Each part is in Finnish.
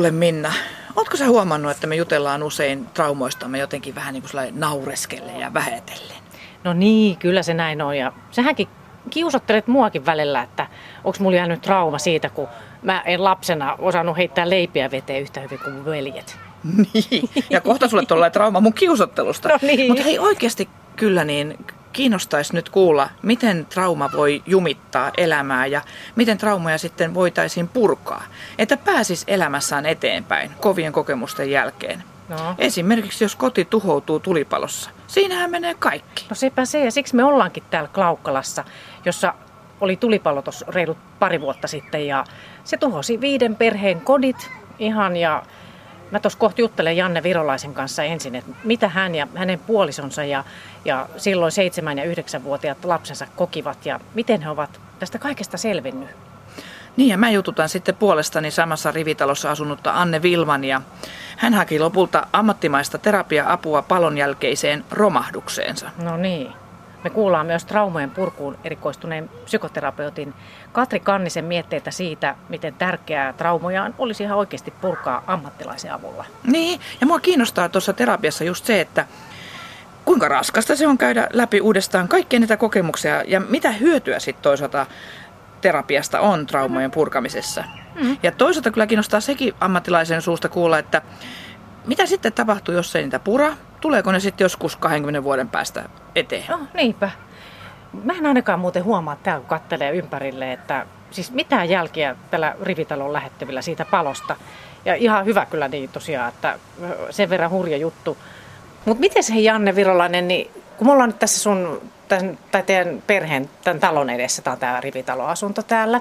Kuule Minna, ootko sä huomannut, että me jutellaan usein traumoistamme jotenkin vähän niin kuin naureskelle ja vähetellen? No niin, kyllä se näin on. Ja sähänkin kiusottelet muakin välillä, että onko mulla jäänyt trauma siitä, kun mä en lapsena osannut heittää leipiä veteen yhtä hyvin kuin mun veljet. Niin, ja kohta sulle tulee trauma mun kiusottelusta. No niin. Mutta hei oikeasti kyllä niin kiinnostaisi nyt kuulla, miten trauma voi jumittaa elämää ja miten traumoja sitten voitaisiin purkaa, että pääsis elämässään eteenpäin kovien kokemusten jälkeen. No. Esimerkiksi jos koti tuhoutuu tulipalossa. Siinähän menee kaikki. No sepä se, ja siksi me ollaankin täällä Klaukkalassa, jossa oli tulipalo tuossa reilut pari vuotta sitten, ja se tuhosi viiden perheen kodit ihan, ja Mä tuossa kohta juttelen Janne Virolaisen kanssa ensin, että mitä hän ja hänen puolisonsa ja, ja silloin 7- ja 9-vuotiaat lapsensa kokivat ja miten he ovat tästä kaikesta selvinnyt. Niin ja mä jututan sitten puolestani samassa rivitalossa asunutta Anne Vilman ja hän haki lopulta ammattimaista terapia-apua palon jälkeiseen romahdukseensa. No niin. Me kuullaan myös traumojen purkuun erikoistuneen psykoterapeutin Katri Kannisen mietteitä siitä, miten tärkeää traumojaan olisi ihan oikeasti purkaa ammattilaisen avulla. Niin, ja mua kiinnostaa tuossa terapiassa just se, että kuinka raskasta se on käydä läpi uudestaan kaikkia niitä kokemuksia ja mitä hyötyä sitten toisaalta terapiasta on traumojen purkamisessa. Mm. Ja toisaalta kyllä kiinnostaa sekin ammattilaisen suusta kuulla, että mitä sitten tapahtuu, jos ei niitä pura? Tuleeko ne sitten joskus 20 vuoden päästä eteen? No, niinpä. Mä en ainakaan muuten huomaa täällä, kun kattelee ympärille, että siis mitään jälkiä tällä rivitalon lähettävillä siitä palosta. Ja ihan hyvä kyllä niin tosiaan, että sen verran hurja juttu. Mutta miten se Janne Virolainen, niin kun me ollaan nyt tässä sun, tämän, tai teidän perheen, tämän talon edessä, tämä on tämä rivitaloasunto täällä,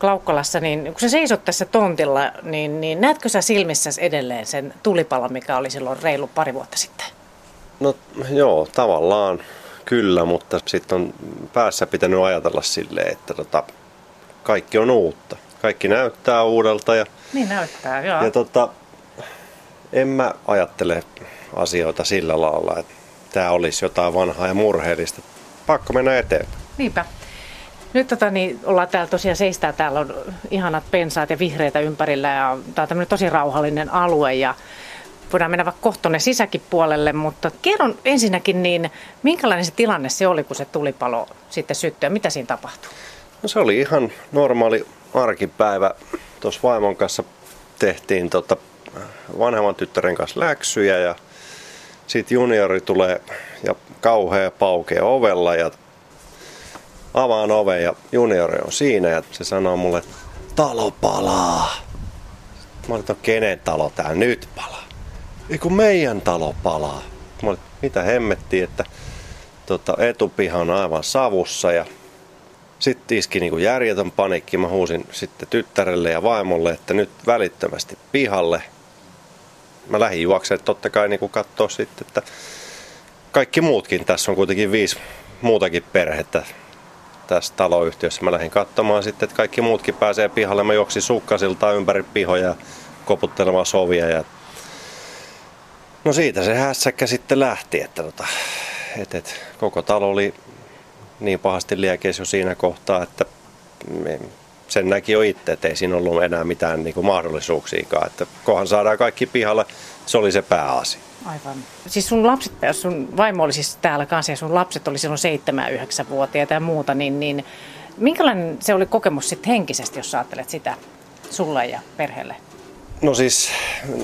Klaukkalassa, niin kun sä seisot tässä tontilla, niin, niin näetkö sä silmissä edelleen sen tulipalon, mikä oli silloin reilu pari vuotta sitten? No joo, tavallaan kyllä, mutta sitten on päässä pitänyt ajatella silleen, että tota, kaikki on uutta. Kaikki näyttää uudelta. Ja, niin näyttää, joo. Ja tota, en mä ajattele asioita sillä lailla, että tämä olisi jotain vanhaa ja murheellista. Pakko mennä eteenpäin. Niinpä. Nyt tota, niin, ollaan täällä tosiaan seistää, täällä on ihanat pensaat ja vihreitä ympärillä ja tämä on tämmöinen tosi rauhallinen alue ja voidaan mennä vaikka kohtonne sisäkin puolelle, mutta kerron ensinnäkin niin, minkälainen se tilanne se oli, kun se tulipalo sitten syttyi ja mitä siinä tapahtui? No se oli ihan normaali arkipäivä. Tuossa vaimon kanssa tehtiin tota vanhemman tyttären kanssa läksyjä ja sitten juniori tulee ja kauhea paukea ovella ja avaan oven ja juniori on siinä ja se sanoo mulle, talo palaa. Mä olin, no kenen talo tää nyt palaa? Ei kun meidän talo palaa. Mä olin, mitä hemmettiin, että tota, etupiha on aivan savussa ja sitten iski niin järjetön panikki. Mä huusin sitten tyttärelle ja vaimolle, että nyt välittömästi pihalle. Mä lähdin juoksemaan totta kai niin katsoa sitten, että kaikki muutkin. Tässä on kuitenkin viisi muutakin perhettä tässä taloyhtiössä. Mä lähdin katsomaan sitten, että kaikki muutkin pääsee pihalle. Mä juoksin sukkasilta ympäri pihoja koputtelemaan sovia. Ja... No siitä se hässäkkä sitten lähti, että tota, et, et, koko talo oli niin pahasti liekeissä jo siinä kohtaa, että sen näki jo itse, että ei siinä ollut enää mitään niin mahdollisuuksiakaan. Että kohan saadaan kaikki pihalle, se oli se pääasia. Aivan. Siis sun lapset, sun vaimo oli siis täällä kanssa ja sun lapset oli silloin 7-9-vuotiaita ja muuta, niin, niin minkälainen se oli kokemus sitten henkisesti, jos ajattelet sitä sulle ja perheelle? No siis,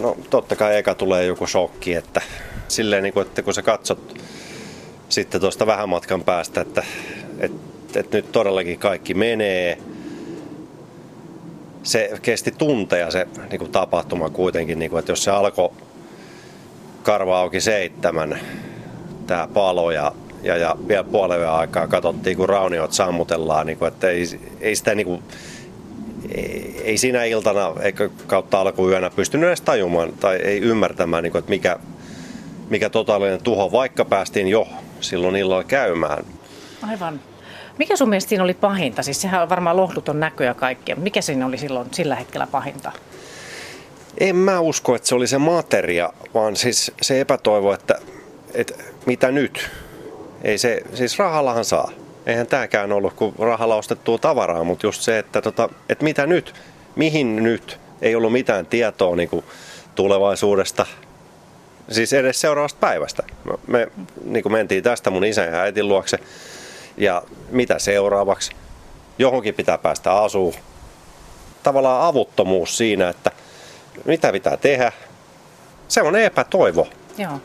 no totta kai eka tulee joku shokki, että silleen niin kuin, että kun sä katsot sitten tuosta vähän matkan päästä, että, että, että nyt todellakin kaikki menee. Se kesti tunteja se niin kuin tapahtuma kuitenkin, niin kuin, että jos se alkoi karva auki seitsemän, tämä palo ja, ja, ja vielä puolen aikaa katsottiin, kun rauniot sammutellaan, niin kuin, että ei, ei sitä niin kuin, ei, siinä iltana eikä kautta alkuyönä pystynyt edes tajumaan tai ei ymmärtämään, niin kuin, että mikä, mikä totaalinen tuho, vaikka päästiin jo silloin illalla käymään. Aivan. Mikä sun mielestä siinä oli pahinta? Siis sehän on varmaan lohduton näkö ja kaikkea. Mikä siinä oli silloin sillä hetkellä pahinta? En mä usko, että se oli se materia, vaan siis se epätoivo, että, että mitä nyt? Ei se, siis rahallahan saa. Eihän tääkään ollut kuin rahalla ostettua tavaraa, mutta just se, että, tota, että mitä nyt? Mihin nyt? ei ollut mitään tietoa niin kuin tulevaisuudesta, siis edes seuraavasta päivästä. Me niin kuin mentiin tästä mun isän ja äitin luokse ja mitä seuraavaksi? Johonkin pitää päästä asuun. Tavallaan avuttomuus siinä, että mitä pitää tehdä. Se on epätoivo. Joo,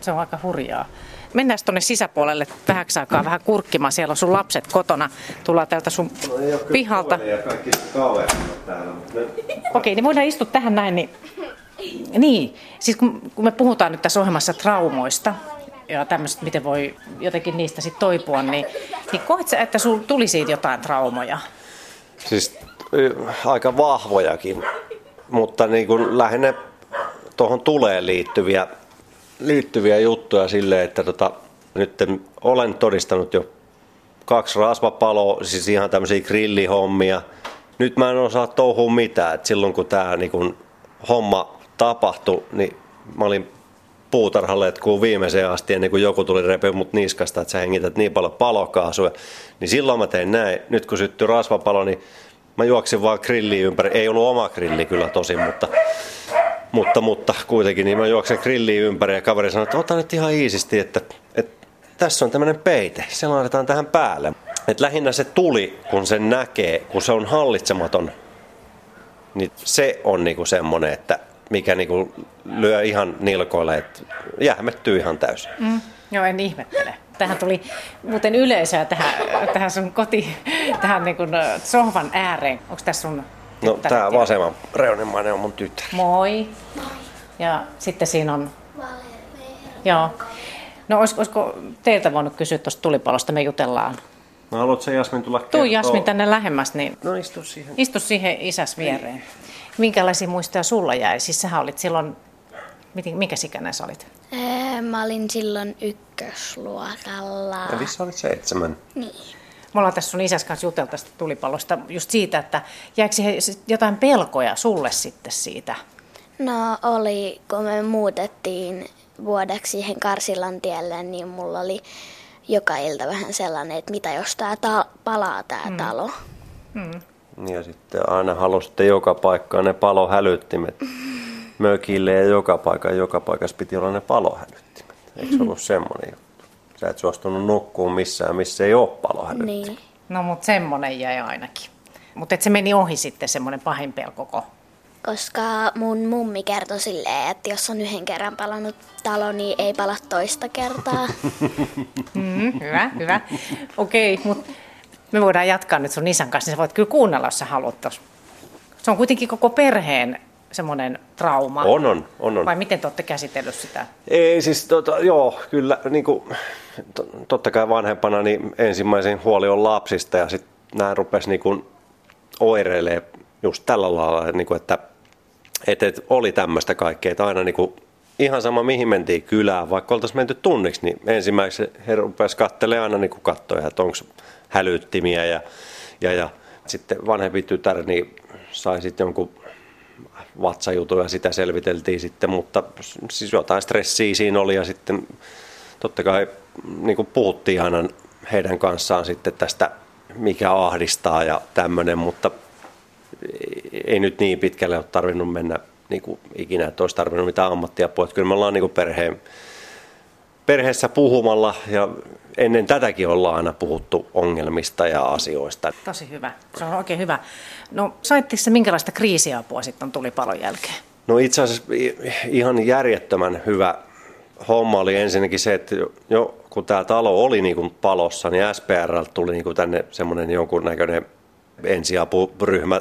se on aika hurjaa. Mennään tuonne sisäpuolelle vähäksi aikaa vähän kurkkimaan. Siellä on sun lapset kotona. Tullaan täältä sun no pihalta. Okei, niin voidaan istua tähän näin. Niin, niin. siis kun, kun me puhutaan nyt tässä ohjelmassa traumoista, ja tämmöiset, miten voi jotenkin niistä sitten toipua, niin, niin koet sä, että sulla tuli siitä jotain traumoja? Siis aika vahvojakin, mutta niin kuin lähinnä tuohon tulee liittyviä, liittyviä juttuja sille, että tota, nyt olen todistanut jo kaksi rasvapaloa, siis ihan tämmöisiä grillihommia. Nyt mä en osaa touhua mitään, että silloin kun tämä niin homma tapahtui, niin mä olin puutarhalle, että kun viimeiseen asti ennen kuin joku tuli repeä mut niskasta, että sä hengität niin paljon palokaasua, niin silloin mä tein näin. Nyt kun syttyi rasvapalo, niin mä juoksin vaan grilliin ympäri. Ei ollut oma grilli kyllä tosi, mutta, mutta, mutta kuitenkin niin mä juoksen grilliin ympäri ja kaveri sanoi, että ota nyt ihan iisisti, että, että tässä on tämmöinen peite, se laitetaan tähän päälle. Et lähinnä se tuli, kun sen näkee, kun se on hallitsematon, niin se on niinku semmoinen, että mikä niinku lyö ihan nilkoille, että jähmettyy ihan täysin. Mm, joo, en ihmettele. Tähän tuli muuten yleisöä tähän, tähän sun koti, tähän niin kuin sohvan ääreen. Onko tässä sun No tämä vasemman reunimmainen on mun tyttär. Moi. Moi. Ja sitten siinä on... Joo. No olisiko, olisiko teiltä voinut kysyä tuosta tulipalosta, me jutellaan. No haluatko Jasmin tulla kertoa? Tuu Jasmin tänne lähemmäs, niin no, istu siihen. Istu siihen isäs viereen. Ei. Minkälaisia muistoja sulla jäi? Siis sä olit silloin, mikä ikäinen sä olit? Mä olin silloin ykkösluokalla. Eli sä olit seitsemän. Niin. Me ollaan tässä sun isäs kanssa jutella tästä tulipallosta just siitä, että jääkö jotain pelkoja sulle sitten siitä? No oli, kun me muutettiin vuodeksi siihen Karsilan tielle, niin mulla oli joka ilta vähän sellainen, että mitä jos tämä ta- palaa tämä mm. talo. Mm. Ja sitten aina halusitte joka paikkaan ne palohälyttimet mökille ja joka paikka, joka paikassa piti olla ne palohälyttimet. Eikö se ollut semmoinen juttu? Sä et suostunut nukkuun missään, missä ei ole palohälyttimet. Niin. No mutta semmoinen jäi ainakin. Mutta se meni ohi sitten semmoinen pahin pelkoko. Koska mun mummi kertoi silleen, että jos on yhden kerran palannut talo, niin ei pala toista kertaa. mm, hyvä, hyvä. Okei, okay, mutta me voidaan jatkaa nyt sun isän kanssa, niin sä voit kyllä kuunnella, jos sä haluat tos. Se on kuitenkin koko perheen semmoinen trauma. On, on, on, on. Vai miten te olette käsitellyt sitä? Ei siis, tota, joo, kyllä, niin kuin, to, totta kai vanhempana niin ensimmäisin huoli on lapsista ja sitten nämä rupesi niin kuin oireilee just tällä lailla, niin kuin, että, että, että oli tämmöistä kaikkea, että aina niin kuin, ihan sama mihin mentiin kylään, vaikka oltaisiin menty tunniksi, niin ensimmäiseksi he rupesivat katselemaan aina niin kuin kattoja, että onko hälyttimiä ja, ja, ja sitten vanhempi tytär niin sai sitten jonkun vatsajutun ja sitä selviteltiin sitten, mutta siis jotain stressiä siinä oli ja sitten totta kai niin kuin puhuttiin aina heidän kanssaan sitten tästä, mikä ahdistaa ja tämmöinen, mutta ei nyt niin pitkälle ole tarvinnut mennä niin kuin ikinä, että olisi tarvinnut mitään ammattiapua. Että kyllä me ollaan niin kuin perheen, perheessä puhumalla ja ennen tätäkin ollaan aina puhuttu ongelmista ja asioista. Tosi hyvä. Se on oikein hyvä. No saitteko se minkälaista kriisiapua sitten tulipalon jälkeen? No itse asiassa ihan järjettömän hyvä homma oli ensinnäkin se, että jo kun tämä talo oli niin kuin palossa, niin SPR tuli niin kuin tänne semmoinen jonkunnäköinen ensiapuryhmä.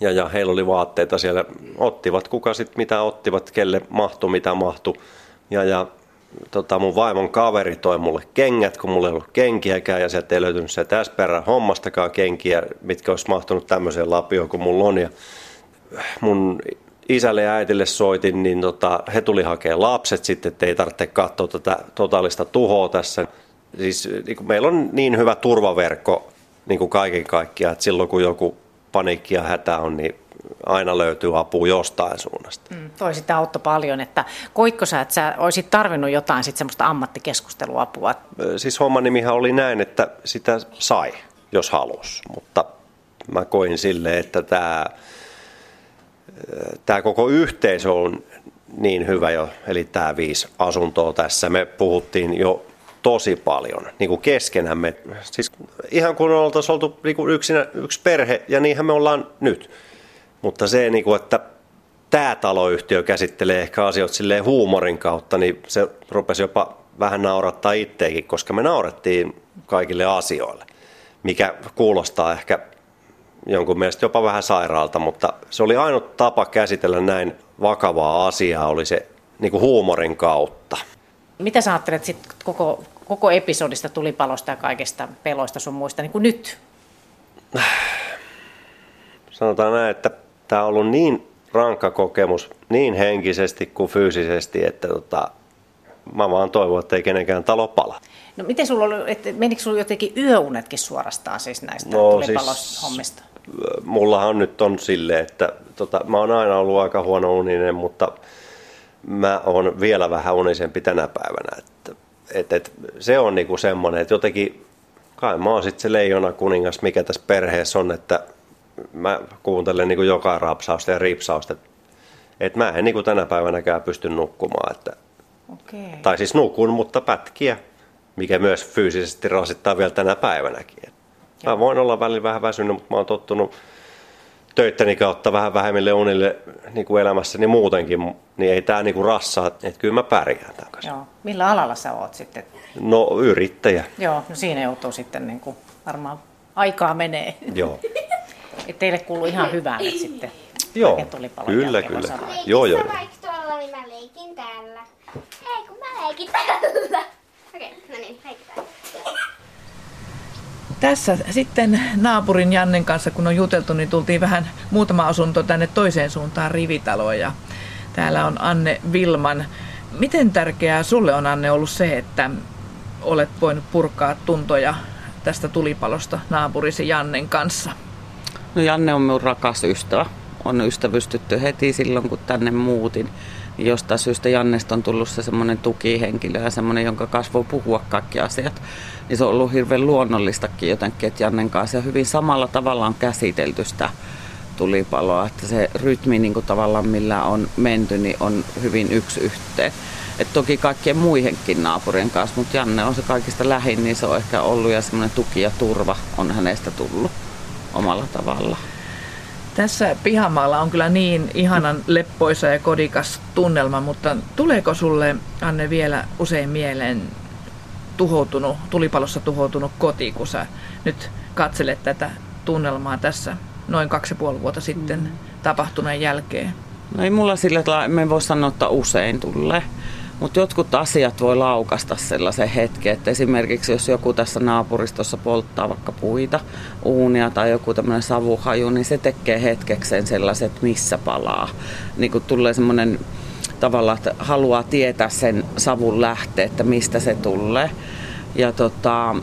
Ja, ja heillä oli vaatteita siellä, ottivat kuka sitten mitä ottivat, kelle mahtui mitä mahtui. Ja, ja tota, mun vaimon kaveri toi mulle kengät, kun mulla ei ollut kenkiäkään ja sieltä ei löytynyt se SPR hommastakaan kenkiä, mitkä olisi mahtunut tämmöiseen lapioon kuin mulla on. Ja mun isälle ja äitille soitin, niin tota, he tuli hakemaan lapset sitten, että ei tarvitse katsoa tätä totaalista tuhoa tässä. Siis niin kuin meillä on niin hyvä turvaverkko niin kuin kaiken kaikkiaan, että silloin kun joku paniikki ja hätä on, niin aina löytyy apua jostain suunnasta. Mm, toi sitä auttoi paljon, että koitko sä, että sä olisit tarvinnut jotain sit semmoista ammattikeskusteluapua? Siis homman nimihän oli näin, että sitä sai, jos halusi, mutta mä koin sille, että tämä tämä koko yhteisö on niin hyvä jo, eli tämä viisi asuntoa tässä. Me puhuttiin jo tosi paljon niin kuin keskenämme. Siis ihan kun oltaisiin oltu niin kuin yksinä, yksi perhe, ja niinhän me ollaan nyt. Mutta se, niin kuin, että tämä taloyhtiö käsittelee ehkä asioita silleen huumorin kautta, niin se rupesi jopa vähän naurattaa itteekin, koska me naurettiin kaikille asioille, mikä kuulostaa ehkä jonkun mielestä jopa vähän sairaalta, mutta se oli ainut tapa käsitellä näin vakavaa asiaa, oli se niin kuin huumorin kautta. Mitä sä ajattelet sit koko, koko episodista, tulipalosta ja kaikista peloista sun muista niin kuin nyt? Sanotaan näin, että tämä on ollut niin rankka kokemus niin henkisesti kuin fyysisesti, että tota, mä vaan toivon, että ei kenenkään talo pala. No miten sulla oli, että menikö sulla jotenkin yöunetkin suorastaan siis näistä no, tulipaloshommista? Siis, mullahan nyt on silleen, että tota, mä oon aina ollut aika huono uninen, mutta mä oon vielä vähän unisempi tänä päivänä. Että, et, et, se on niinku semmoinen, että jotenkin kai mä oon sitten se leijona kuningas, mikä tässä perheessä on, että mä kuuntelen niinku joka rapsausta ja ripsausta. Että et mä en niinku tänä päivänäkään pysty nukkumaan. Että, okay. Tai siis nukun, mutta pätkiä, mikä myös fyysisesti rasittaa vielä tänä päivänäkin. Mä voin olla välillä vähän väsynyt, mutta mä oon tottunut töittäni kautta vähän vähemmille unille niin kuin elämässäni muutenkin, niin ei tämä niin kuin rassaa, että kyllä mä pärjään tämän kanssa. Joo. Millä alalla sä oot sitten? No yrittäjä. Joo, no siinä joutuu sitten niin kuin varmaan aikaa menee. Joo. Et teille kuuluu ihan hyvää nyt sitten. Joo, kyllä, kyllä. Joo, joo. vaikka tuolla, niin mä leikin täällä. Ei, kun mä leikin täällä. Okei, okay, no niin, leikin täällä. Tässä sitten naapurin Jannen kanssa, kun on juteltu, niin tultiin vähän muutama asunto tänne toiseen suuntaan rivitaloon ja täällä on Anne Vilman. Miten tärkeää sulle on Anne ollut se, että olet voinut purkaa tuntoja tästä tulipalosta naapurisi Jannen kanssa? No Janne on minun rakas ystävä. On ystävystytty heti silloin, kun tänne muutin. Jostain syystä Jannesta on tullut se semmoinen tukihenkilö ja semmoinen, jonka kanssa voi puhua kaikki asiat. Niin se on ollut hirveän luonnollistakin jotenkin, että Jannen kanssa ja hyvin samalla tavalla on käsitelty sitä tulipaloa. Että se rytmi niin kuin tavallaan millä on menty, niin on hyvin yksi yhteen. Et toki kaikkien muidenkin naapurien kanssa, mutta Janne on se kaikista lähin, niin se on ehkä ollut ja semmoinen tuki ja turva on hänestä tullut omalla tavalla. Tässä pihamaalla on kyllä niin ihanan leppoisa ja kodikas tunnelma, mutta tuleeko sulle, Anne, vielä usein mieleen tuhoutunut, tulipalossa tuhoutunut koti, kun sä nyt katselet tätä tunnelmaa tässä noin kaksi ja puoli vuotta sitten mm. tapahtuneen jälkeen? No ei mulla sillä tavalla, me voi sanoa, että usein tulee. Mutta jotkut asiat voi laukasta sellaisen hetken, että esimerkiksi jos joku tässä naapuristossa polttaa vaikka puita, uunia tai joku tämmöinen savuhaju, niin se tekee hetkekseen sellaiset, missä palaa. Niin kun tulee semmoinen tavalla, että haluaa tietää sen savun lähteet, että mistä se tulee. Ja tota,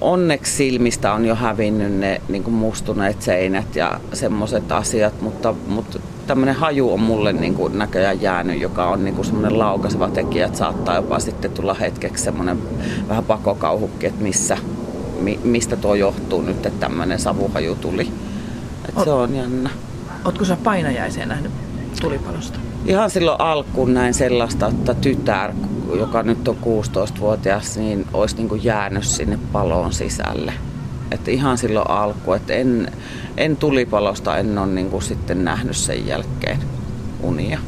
onneksi silmistä on jo hävinnyt ne niin mustuneet seinät ja semmoiset asiat, mutta, mutta tämmöinen haju on mulle niin kuin näköjään jäänyt, joka on niin kuin semmoinen laukaseva tekijä, että saattaa jopa sitten tulla hetkeksi semmoinen vähän pakokauhukki, että missä, mi, mistä tuo johtuu nyt, että tämmöinen savuhaju tuli. Että o- se on jännä. Ootko sä painajaiseen nähnyt tulipalosta? Ihan silloin alkuun näin sellaista, että tytär, joka nyt on 16-vuotias, niin olisi niin kuin jäänyt sinne paloon sisälle. Että ihan silloin alku, että en, en tulipalosta en ole niin kuin sitten nähnyt sen jälkeen unia.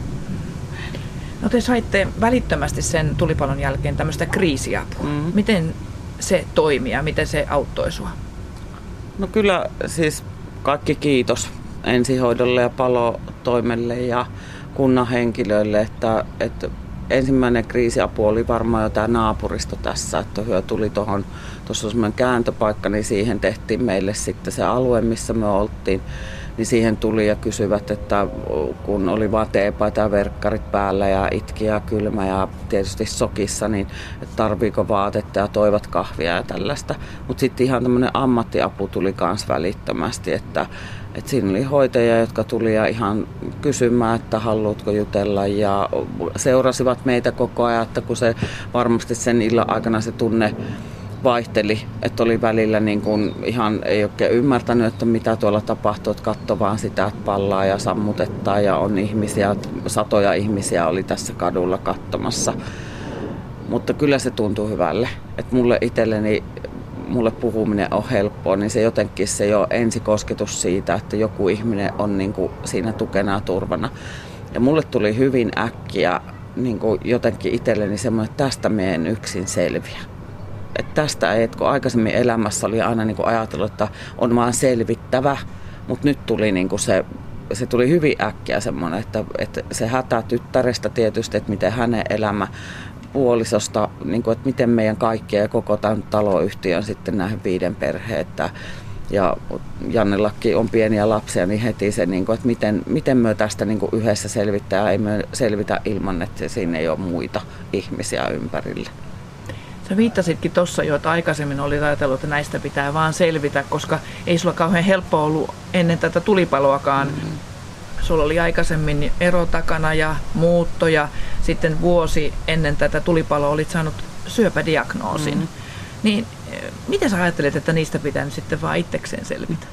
No te saitte välittömästi sen tulipalon jälkeen tämmöistä kriisiapua. Mm-hmm. Miten se toimii ja miten se auttoi sua? No kyllä siis kaikki kiitos ensihoidolle ja palotoimelle ja kunnan henkilöille, että, että ensimmäinen kriisiapu oli varmaan jo tämä naapuristo tässä, että hyö tuli tuohon, tuossa semmoinen kääntöpaikka, niin siihen tehtiin meille sitten se alue, missä me oltiin, niin siihen tuli ja kysyvät, että kun oli vaan teepaita ja verkkarit päällä ja itki ja kylmä ja tietysti sokissa, niin tarviiko vaatetta ja toivat kahvia ja tällaista. Mutta sitten ihan tämmöinen ammattiapu tuli myös välittömästi, että et siinä oli hoitajia, jotka tuli ja ihan kysymään, että haluatko jutella. Ja seurasivat meitä koko ajan, että kun se varmasti sen illan aikana se tunne vaihteli, että oli välillä niin kuin ihan ei oikein ymmärtänyt, että mitä tuolla tapahtuu, että katso vaan sitä, että pallaa ja sammutetaan ja on ihmisiä, satoja ihmisiä oli tässä kadulla katsomassa. Mutta kyllä se tuntuu hyvälle, että mulle itselleni mulle puhuminen on helppoa, niin se jotenkin se jo ensikosketus siitä, että joku ihminen on niin kuin siinä tukena ja turvana. Ja mulle tuli hyvin äkkiä niin kuin jotenkin itselleni semmoinen, että tästä me en yksin selviä. Että tästä ei, että kun aikaisemmin elämässä oli aina niin kuin ajatellut, että on vaan selvittävä, mutta nyt tuli niin kuin se, se tuli hyvin äkkiä semmoinen, että, että se hätä tyttärestä tietysti, että miten hänen elämä puolisosta, niin kuin, että miten meidän kaikkia ja koko tämän taloyhtiön sitten näihin viiden perheet. Ja Jannellakin on pieniä lapsia, niin heti se, niin kuin, että miten, miten me tästä niin kuin yhdessä selvittää. Ei me selvitä ilman, että siinä ei ole muita ihmisiä ympärillä. Sä viittasitkin tuossa jo, että aikaisemmin oli ajatellut, että näistä pitää vaan selvitä, koska ei sulla kauhean helppo ollut ennen tätä tulipaloakaan. Mm-hmm. Sulla oli aikaisemmin ero takana ja muutto ja sitten vuosi ennen tätä tulipaloa olit saanut syöpädiagnoosin. Mm-hmm. Niin eh, miten sä ajattelet, että niistä pitää nyt sitten vaan itsekseen selvitä?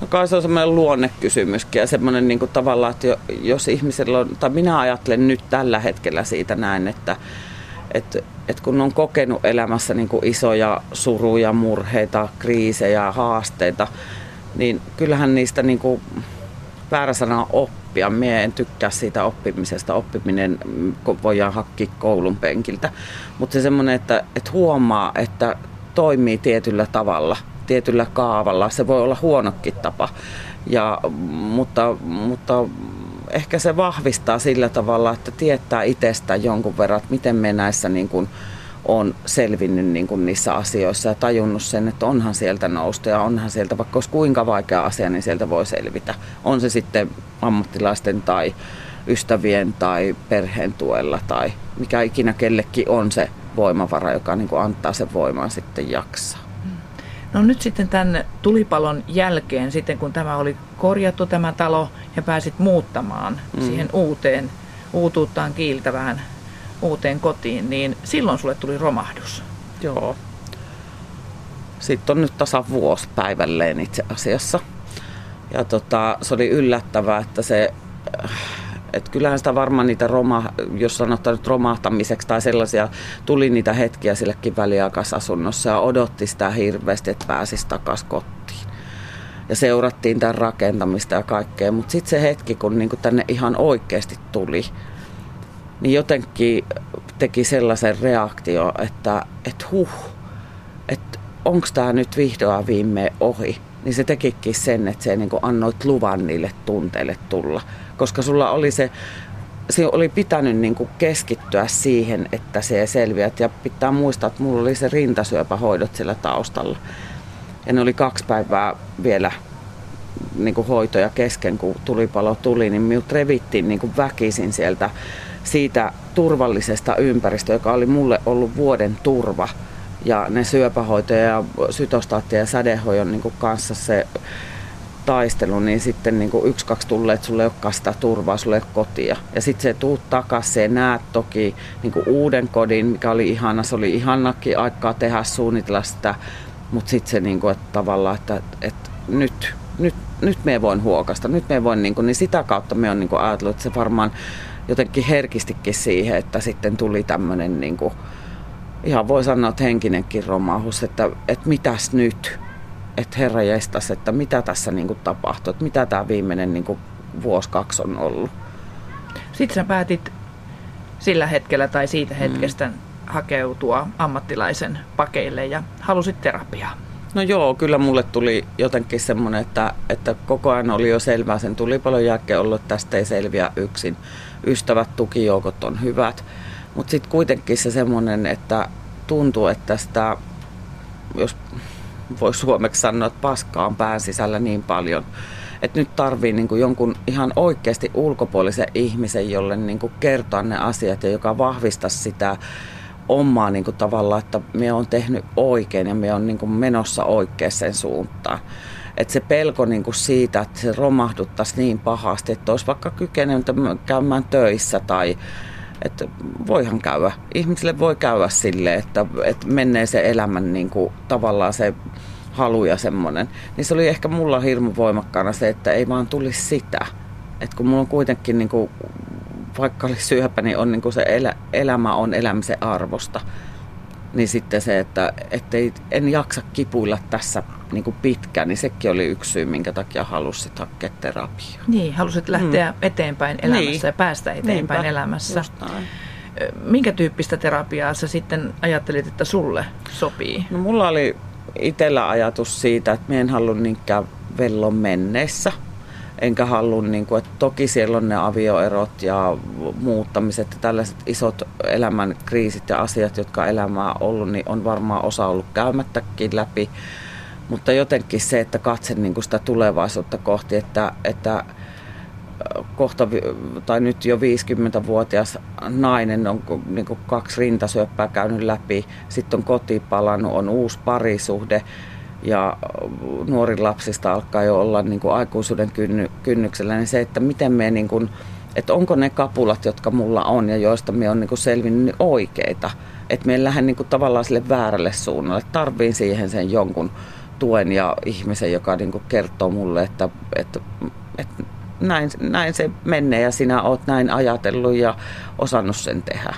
No kai se on semmoinen luonnekysymyskin ja semmoinen niin kuin tavallaan, että jos ihmisellä on, tai minä ajattelen nyt tällä hetkellä siitä näin, että, että, että kun on kokenut elämässä niin isoja suruja, murheita, kriisejä, haasteita, niin kyllähän niistä niin kuin, väärä sana oppia. Mie en tykkää siitä oppimisesta. Oppiminen voidaan hakkia koulun penkiltä. Mutta se semmoinen, että, että huomaa, että toimii tietyllä tavalla, tietyllä kaavalla. Se voi olla huonokin tapa. Ja, mutta, mutta ehkä se vahvistaa sillä tavalla, että tietää itsestä jonkun verran, että miten me näissä niin kuin, on selvinnyt niin kuin niissä asioissa ja tajunnut sen, että onhan sieltä noustu ja onhan sieltä, vaikka olisi kuinka vaikea asia, niin sieltä voi selvitä. On se sitten ammattilaisten tai ystävien tai perheen tuella tai mikä ikinä kellekin on se voimavara, joka niin kuin antaa sen voiman sitten jaksaa. No nyt sitten tämän tulipalon jälkeen, sitten kun tämä oli korjattu tämä talo ja pääsit muuttamaan mm. siihen uuteen, uutuuttaan kiiltävään uuteen kotiin, niin silloin sulle tuli romahdus. Joo. Sitten on nyt tasa vuosi päivälleen itse asiassa. Ja tota, se oli yllättävää, että se, että kyllähän sitä varmaan niitä roma, jos sanotaan nyt romahtamiseksi tai sellaisia, tuli niitä hetkiä sillekin väliaikaisasunnossa ja odotti sitä hirveästi, että pääsisi takaisin kotiin. Ja seurattiin tämän rakentamista ja kaikkea, mutta sitten se hetki, kun niinku tänne ihan oikeasti tuli, niin jotenkin teki sellaisen reaktio, että, että huh, että onko tämä nyt vihdoin viimein ohi. Niin se tekikin sen, että se niin annoit luvan niille tunteille tulla. Koska sulla oli se, se oli pitänyt niin keskittyä siihen, että se selviät. Ja pitää muistaa, että mulla oli se rintasyöpähoidot siellä taustalla. Ja ne oli kaksi päivää vielä niin hoitoja kesken, kun tulipalo tuli, niin minut revittiin niin väkisin sieltä siitä turvallisesta ympäristöstä, joka oli mulle ollut vuoden turva. Ja ne syöpähoitoja ja sytostaattia ja sädehoidon niin kanssa se taistelu, niin sitten niin kuin yksi, kaksi tulee, että sulle ei olekaan sitä turvaa, sulle ei ole kotia. Ja sitten se tuut takaisin ja näet toki niin kuin uuden kodin, mikä oli ihana. Se oli ihanakin aikaa tehdä, suunnitella sitä. Mutta sitten se niin kuin, että tavallaan, että, että nyt, nyt, nyt me voin huokasta, nyt me voin, niin, kuin, niin sitä kautta me on niin kuin ajatellut, että se varmaan jotenkin herkistikin siihen, että sitten tuli tämmöinen niin kuin, ihan voi sanoa, että henkinenkin romahus, että, että mitäs nyt, että herra jestas, että mitä tässä niin kuin tapahtui, että mitä tämä viimeinen niin kuin vuosi kaksi on ollut. Sitten sä päätit sillä hetkellä tai siitä hetkestä mm. hakeutua ammattilaisen pakeille ja halusit terapiaa. No joo, kyllä mulle tuli jotenkin semmoinen, että, että koko ajan oli jo selvää sen tulipalon jälkeen ollut, että tästä ei selviä yksin ystävät, tukijoukot on hyvät. Mutta sitten kuitenkin se semmoinen, että tuntuu, että sitä, jos voi suomeksi sanoa, että paskaa on pään sisällä niin paljon, että nyt tarvii niin jonkun ihan oikeasti ulkopuolisen ihmisen, jolle niin kertoa ne asiat ja joka vahvistaa sitä omaa niin tavallaan, että me on tehnyt oikein ja me on niin menossa oikeaan suuntaan että se pelko niin kuin siitä, että se romahduttaisi niin pahasti, että olisi vaikka kykenemätön käymään töissä tai että voihan käydä. Ihmisille voi käydä sille, että, että menee se elämän niin kuin, tavallaan se halu ja semmoinen. Niin se oli ehkä mulla hirmu voimakkaana se, että ei vaan tulisi sitä. Että kun mulla on kuitenkin, niin kuin, vaikka oli syöpä, niin on niin kuin se elä, elämä on elämisen arvosta. Niin sitten se, että ettei, en jaksa kipuilla tässä niin kuin pitkään, niin sekin oli yksi syy, minkä takia halusit hakea terapiaa. Niin, halusit lähteä mm. eteenpäin elämässä niin. ja päästä eteenpäin Niinpä, elämässä. Minkä tyyppistä terapiaa sä sitten ajattelit, että sulle sopii? No mulla oli itsellä ajatus siitä, että minä en halua niinkään vellon menneissä. Enkä halua, niin kuin, että toki siellä on ne avioerot ja muuttamiset ja tällaiset isot elämän kriisit ja asiat, jotka elämää on ollut, niin on varmaan osa ollut käymättäkin läpi. Mutta jotenkin se, että katse niin kuin sitä tulevaisuutta kohti, että, että kohta, tai nyt jo 50-vuotias nainen on niin kuin kaksi rintasyöppää käynyt läpi, sitten on koti palannut, on uusi parisuhde ja nuorin lapsista alkaa jo olla niin kuin aikuisuuden kynny, kynnyksellä, niin se, että miten me niin kuin, että onko ne kapulat, jotka mulla on ja joista me on niin kuin selvinnyt niin oikeita, että me en lähde niin kuin tavallaan sille väärälle suunnalle, tarviin siihen sen jonkun tuen ja ihmisen, joka niin kuin kertoo mulle, että, että, että näin, näin se menee ja sinä oot näin ajatellut ja osannut sen tehdä.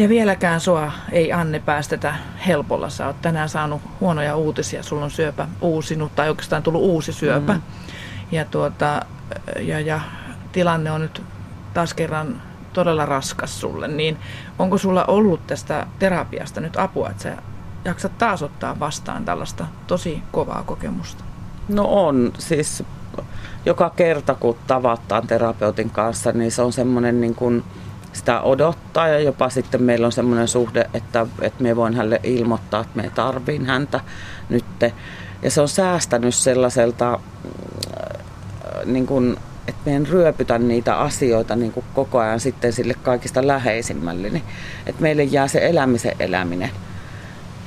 Ja vieläkään sua ei Anne päästetä helpolla. Sä oot tänään saanut huonoja uutisia. Sulla on syöpä uusinut tai oikeastaan tullut uusi syöpä. Mm. Ja, tuota, ja, ja tilanne on nyt taas kerran todella raskas sulle. Niin onko sulla ollut tästä terapiasta nyt apua, että sä jaksat taas ottaa vastaan tällaista tosi kovaa kokemusta? No on. Siis joka kerta, kun tavataan terapeutin kanssa, niin se on semmoinen niin kuin sitä odottaa ja jopa sitten meillä on semmoinen suhde, että, että me voin hänelle ilmoittaa, että me tarviin häntä nytte. Ja se on säästänyt sellaiselta, äh, niin kuin, että me en ryöpytä niitä asioita niin kuin koko ajan sitten sille kaikista läheisimmälle. Niin, että meille jää se elämisen eläminen.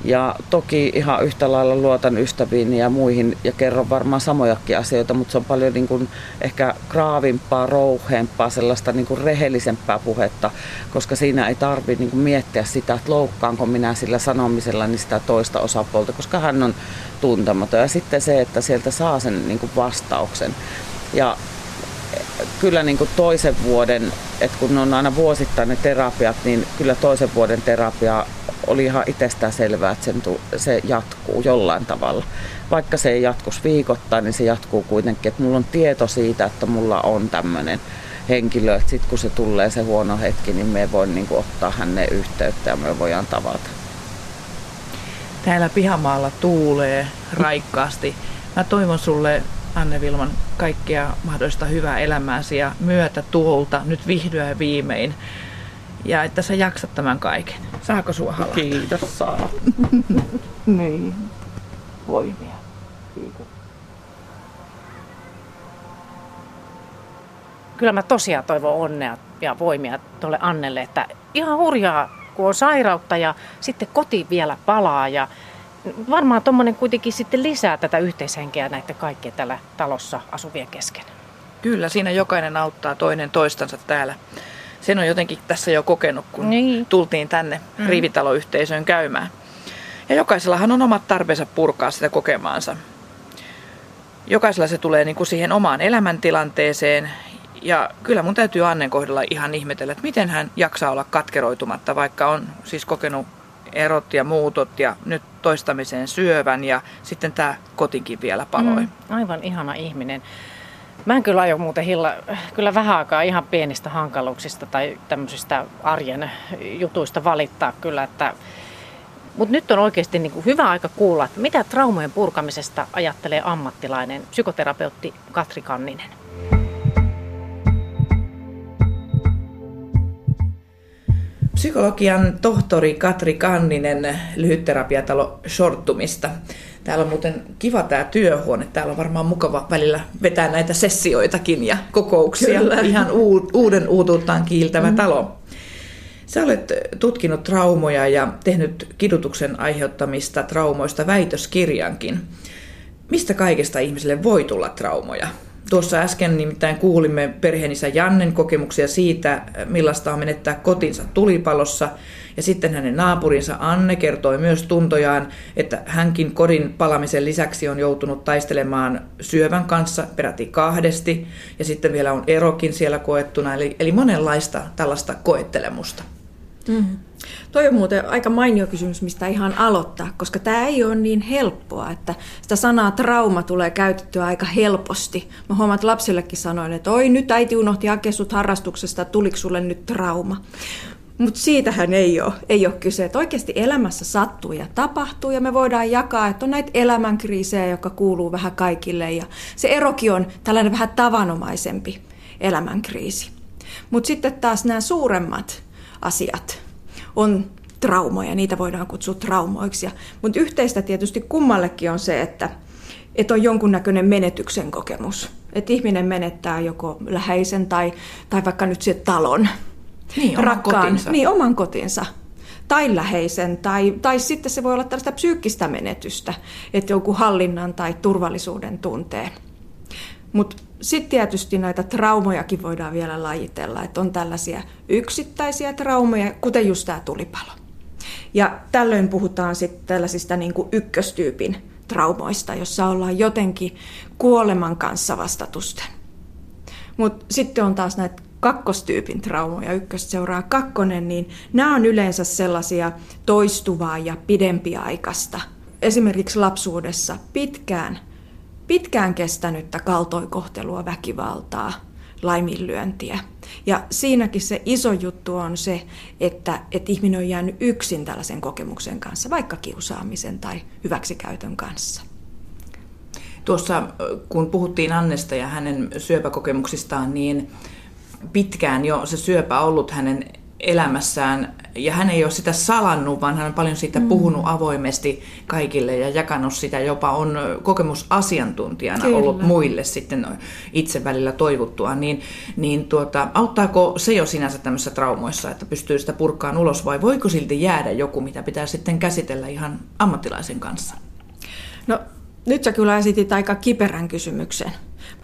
Ja toki ihan yhtä lailla luotan ystäviin ja muihin ja kerron varmaan samojakin asioita, mutta se on paljon niin kuin ehkä kraavimpaa, rouheempaa, sellaista niin kuin rehellisempää puhetta, koska siinä ei tarvitse niin miettiä sitä, että loukkaanko minä sillä sanomisella niin sitä toista osapuolta, koska hän on tuntematon. Ja sitten se, että sieltä saa sen niin kuin vastauksen. Ja kyllä niin kuin toisen vuoden, että kun on aina vuosittain ne terapiat, niin kyllä toisen vuoden terapia oli ihan itsestään selvää, että sen tu- se jatkuu jollain tavalla. Vaikka se ei jatkus viikoittain, niin se jatkuu kuitenkin, että mulla on tieto siitä, että mulla on tämmöinen henkilö, että sitten kun se tulee se huono hetki, niin me voin niin kuin, ottaa hänne yhteyttä ja me voidaan tavata. Täällä pihamaalla tuulee raikkaasti. Mä toivon sulle Anne Vilman kaikkea mahdollista hyvää elämääsi ja myötä tuolta nyt vihdoin viimein. Ja että sä jaksat tämän kaiken. Saako sua halata? Kiitos, saa. niin. Voimia. Kiitos. Kyllä mä tosiaan toivon onnea ja voimia tuolle Annelle, että ihan hurjaa, kun on sairautta ja sitten koti vielä palaa ja varmaan tuommoinen kuitenkin sitten lisää tätä yhteishenkeä näiden kaikkien tällä talossa asuvien kesken. Kyllä, siinä jokainen auttaa toinen toistansa täällä sen on jotenkin tässä jo kokenut, kun niin. tultiin tänne mm. rivitaloyhteisöön käymään. Ja jokaisellahan on omat tarpeensa purkaa sitä kokemaansa. Jokaisella se tulee niin kuin siihen omaan elämäntilanteeseen. Ja kyllä mun täytyy Annen kohdalla ihan ihmetellä, että miten hän jaksaa olla katkeroitumatta, vaikka on siis kokenut erot ja muutot ja nyt toistamiseen syövän ja sitten tämä kotinkin vielä paloi. Mm, aivan ihana ihminen. Mä en kyllä aio muuten hilla, kyllä vähän aikaa ihan pienistä hankaluuksista tai tämmöisistä arjen jutuista valittaa kyllä, että mutta nyt on oikeasti niin kuin hyvä aika kuulla, että mitä traumojen purkamisesta ajattelee ammattilainen psykoterapeutti Katri Kanninen. Psykologian tohtori Katri Kanninen lyhytterapiatalo Shorttumista. Täällä on muuten kiva tämä työhuone. Täällä on varmaan mukava välillä vetää näitä sessioitakin ja kokouksia. Kyllä. Ihan uuden uutuuttaan kiiltävä mm. talo. Sä olet tutkinut traumoja ja tehnyt kidutuksen aiheuttamista traumoista väitöskirjankin. Mistä kaikesta ihmiselle voi tulla traumoja? Tuossa äsken nimittäin kuulimme perheenisä Jannen kokemuksia siitä, millaista on menettää kotinsa tulipalossa. Ja sitten hänen naapurinsa Anne kertoi myös tuntojaan, että hänkin kodin palamisen lisäksi on joutunut taistelemaan syövän kanssa peräti kahdesti. Ja sitten vielä on erokin siellä koettuna, eli, eli monenlaista tällaista koettelemusta. Mm. Toi on muuten aika mainio kysymys, mistä ihan aloittaa, koska tämä ei ole niin helppoa, että sitä sanaa trauma tulee käytettyä aika helposti. Mä huomaan, että lapsillekin sanoin, että oi nyt äiti unohti hakea harrastuksesta, tuliko sulle nyt trauma? Mutta siitähän ei ole, ei ole kyse, että oikeasti elämässä sattuu ja tapahtuu ja me voidaan jakaa, että on näitä elämänkriisejä, jotka kuuluu vähän kaikille ja se erokin on tällainen vähän tavanomaisempi elämänkriisi. Mutta sitten taas nämä suuremmat asiat on traumoja, niitä voidaan kutsua traumoiksi. Mutta yhteistä tietysti kummallekin on se, että, että on jonkunnäköinen menetyksen kokemus. Että ihminen menettää joko läheisen tai, tai vaikka nyt se talon. Niin, oman rakkaan, kotinsa. Niin, oman kotinsa tai läheisen, tai, tai sitten se voi olla tällaista psyykkistä menetystä, että joku hallinnan tai turvallisuuden tunteen. Mutta sitten tietysti näitä traumojakin voidaan vielä lajitella, että on tällaisia yksittäisiä traumoja, kuten just tämä tulipalo. Ja tällöin puhutaan sitten tällaisista niin kuin ykköstyypin traumoista, jossa ollaan jotenkin kuoleman kanssa vastatusten. Mutta sitten on taas näitä kakkostyypin traumoja, ykköstä seuraa kakkonen, niin nämä on yleensä sellaisia toistuvaa ja pidempiaikaista. Esimerkiksi lapsuudessa pitkään – pitkään kestänyttä kaltoinkohtelua, väkivaltaa, laiminlyöntiä. Ja siinäkin se iso juttu on se, että, että ihminen on jäänyt yksin tällaisen kokemuksen kanssa, vaikka kiusaamisen tai hyväksikäytön kanssa. Tuossa kun puhuttiin Annesta ja hänen syöpäkokemuksistaan, niin pitkään jo se syöpä ollut hänen elämässään ja hän ei ole sitä salannut, vaan hän on paljon siitä mm. puhunut avoimesti kaikille ja jakanut sitä, jopa on kokemusasiantuntijana Kyllä. ollut muille sitten itse välillä toivottua, niin, niin tuota, auttaako se jo sinänsä tämmöisissä traumoissa, että pystyy sitä purkaan ulos vai voiko silti jäädä joku, mitä pitää sitten käsitellä ihan ammattilaisen kanssa? No nyt sä kyllä esitit aika kiperän kysymyksen.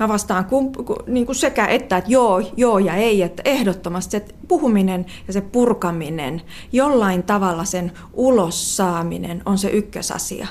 Mä vastaan kun, niin kuin sekä että, että joo, joo ja ei, että ehdottomasti se puhuminen ja se purkaminen, jollain tavalla sen ulos saaminen on se ykkösasia.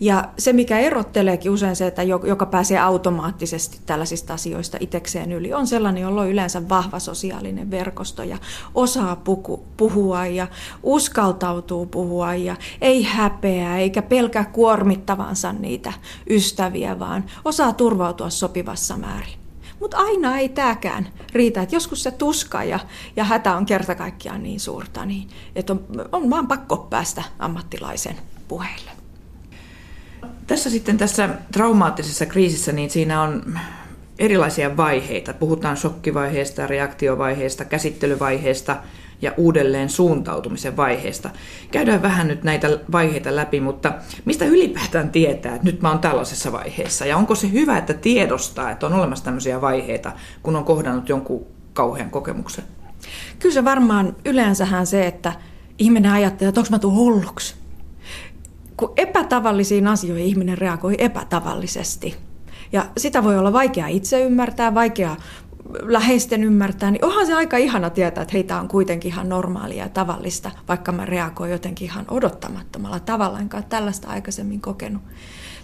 Ja se, mikä erotteleekin usein se, että joka pääsee automaattisesti tällaisista asioista itekseen yli, on sellainen, jolla on yleensä vahva sosiaalinen verkosto ja osaa puku, puhua ja uskaltautuu puhua ja ei häpeä eikä pelkää kuormittavansa niitä ystäviä, vaan osaa turvautua sopivassa määrin. Mutta aina ei tämäkään riitä, että joskus se tuska ja, ja hätä on kerta kaikkiaan niin suurta, niin, että on, on vaan pakko päästä ammattilaisen puheille. Tässä sitten tässä traumaattisessa kriisissä, niin siinä on erilaisia vaiheita. Puhutaan shokkivaiheesta, reaktiovaiheesta, käsittelyvaiheesta ja uudelleen suuntautumisen vaiheesta. Käydään vähän nyt näitä vaiheita läpi, mutta mistä ylipäätään tietää, että nyt mä oon tällaisessa vaiheessa? Ja onko se hyvä, että tiedostaa, että on olemassa tämmöisiä vaiheita, kun on kohdannut jonkun kauhean kokemuksen? Kyllä se varmaan yleensähän se, että ihminen ajattelee, että onko mä tuu hulluksi kun epätavallisiin asioihin ihminen reagoi epätavallisesti. Ja sitä voi olla vaikea itse ymmärtää, vaikea läheisten ymmärtää, niin onhan se aika ihana tietää, että heitä on kuitenkin ihan normaalia ja tavallista, vaikka mä reagoin jotenkin ihan odottamattomalla tavalla, enkä tällaista aikaisemmin kokenut.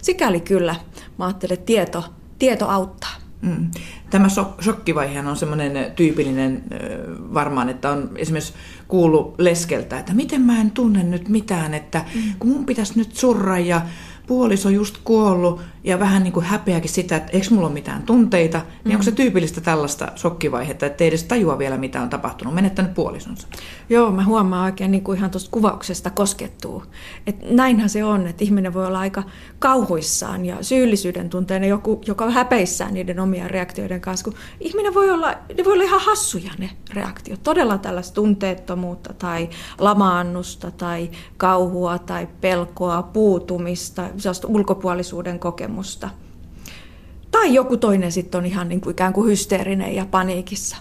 Sikäli kyllä, mä ajattelen, että tieto, tieto auttaa. Mm. Tämä shokkivaihe on semmoinen tyypillinen varmaan, että on esimerkiksi kuullut leskeltä, että miten mä en tunne nyt mitään, että mm. kun mun pitäisi nyt surra ja puoliso just kuollut ja vähän niin kuin häpeäkin sitä, että eikö mulla ole mitään tunteita, niin mm. onko se tyypillistä tällaista shokkivaihetta, että ei edes tajua vielä mitä on tapahtunut, menettänyt puolisonsa? Joo, mä huomaan oikein niin kuin ihan tuosta kuvauksesta koskettuu. Että näinhän se on, että ihminen voi olla aika kauhuissaan ja syyllisyyden tunteena, joku, joka on häpeissään niiden omia reaktioiden kanssa, kun ihminen voi olla, ne voi olla ihan hassuja ne reaktiot, todella tällaista tunteettomuutta tai lamaannusta tai kauhua tai pelkoa, puutumista, sellaista ulkopuolisuuden kokemusta. Tai joku toinen sitten on ihan niin kuin ikään kuin hysteerinen ja paniikissa.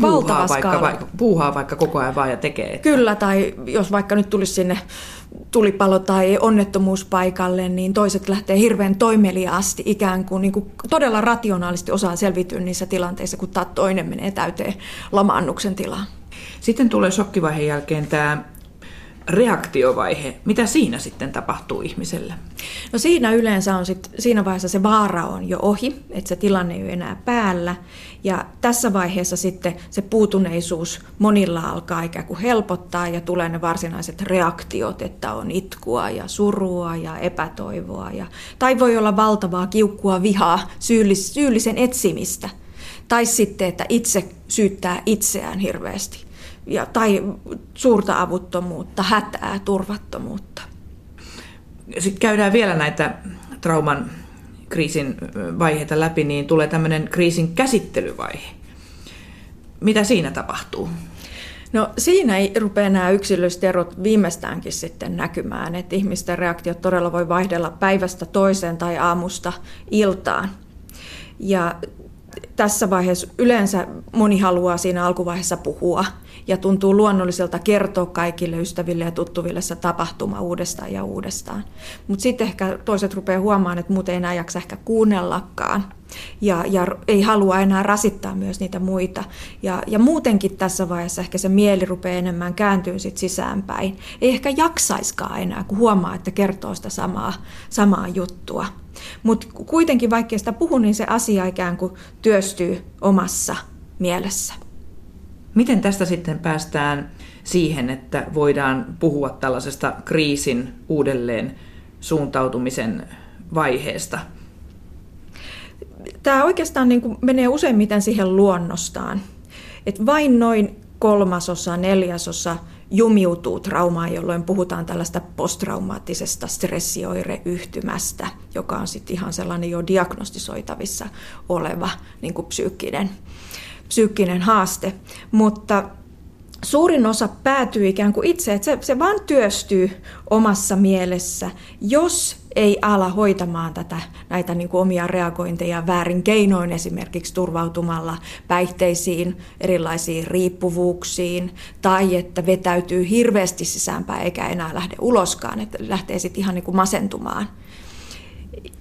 puuhaa vaikka, vaikka, puuhaa vaikka koko ajan vaan ja tekee. Että... Kyllä, tai jos vaikka nyt tulisi sinne tulipalo- tai onnettomuuspaikalle, niin toiset lähtee hirveän toimeliaasti ikään kuin, niin kuin todella rationaalisesti osaa selviytyä niissä tilanteissa, kun taas toinen menee täyteen lamaannuksen tilaan. Sitten tulee shokkivaiheen jälkeen tämä reaktiovaihe. Mitä siinä sitten tapahtuu ihmiselle? No siinä yleensä on sit, siinä vaiheessa se vaara on jo ohi, että se tilanne ei ole enää päällä. Ja tässä vaiheessa sitten se puutuneisuus monilla alkaa ikään kuin helpottaa ja tulee ne varsinaiset reaktiot, että on itkua ja surua ja epätoivoa. Ja, tai voi olla valtavaa kiukkua vihaa, syyllis, syyllisen etsimistä. Tai sitten, että itse syyttää itseään hirveästi ja, tai suurta avuttomuutta, hätää, turvattomuutta. Sitten käydään vielä näitä trauman kriisin vaiheita läpi, niin tulee tämmöinen kriisin käsittelyvaihe. Mitä siinä tapahtuu? No siinä ei rupea nämä yksilölliset erot viimeistäänkin sitten näkymään, että ihmisten reaktiot todella voi vaihdella päivästä toiseen tai aamusta iltaan. Ja tässä vaiheessa yleensä moni haluaa siinä alkuvaiheessa puhua ja tuntuu luonnolliselta kertoa kaikille ystäville ja tuttuville se tapahtuma uudestaan ja uudestaan. Mutta sitten ehkä toiset rupeaa huomaamaan, että muuten ei enää jaksa ehkä kuunnellakaan ja, ja ei halua enää rasittaa myös niitä muita. Ja, ja muutenkin tässä vaiheessa ehkä se mieli rupeaa enemmän kääntyä sit sisäänpäin. Ei ehkä jaksaiskaan enää, kun huomaa, että kertoo sitä samaa, samaa juttua. Mutta kuitenkin vaikka sitä puhu, niin se asia ikään kuin työstyy omassa mielessä. Miten tästä sitten päästään siihen, että voidaan puhua tällaisesta kriisin uudelleen suuntautumisen vaiheesta? Tämä oikeastaan niin kuin menee useimmiten siihen luonnostaan. Et vain noin kolmasosa, neljäsosa jumiutuu traumaan, jolloin puhutaan tällaista posttraumaattisesta stressioireyhtymästä, joka on sitten ihan sellainen jo diagnostisoitavissa oleva niin kuin psyykkinen psyykkinen haaste, mutta suurin osa päätyy ikään kuin itse, että se, se vaan työstyy omassa mielessä, jos ei ala hoitamaan tätä, näitä niin kuin omia reagointeja väärin keinoin, esimerkiksi turvautumalla päihteisiin, erilaisiin riippuvuuksiin, tai että vetäytyy hirveästi sisäänpäin eikä enää lähde uloskaan, että lähtee sitten ihan niin kuin masentumaan.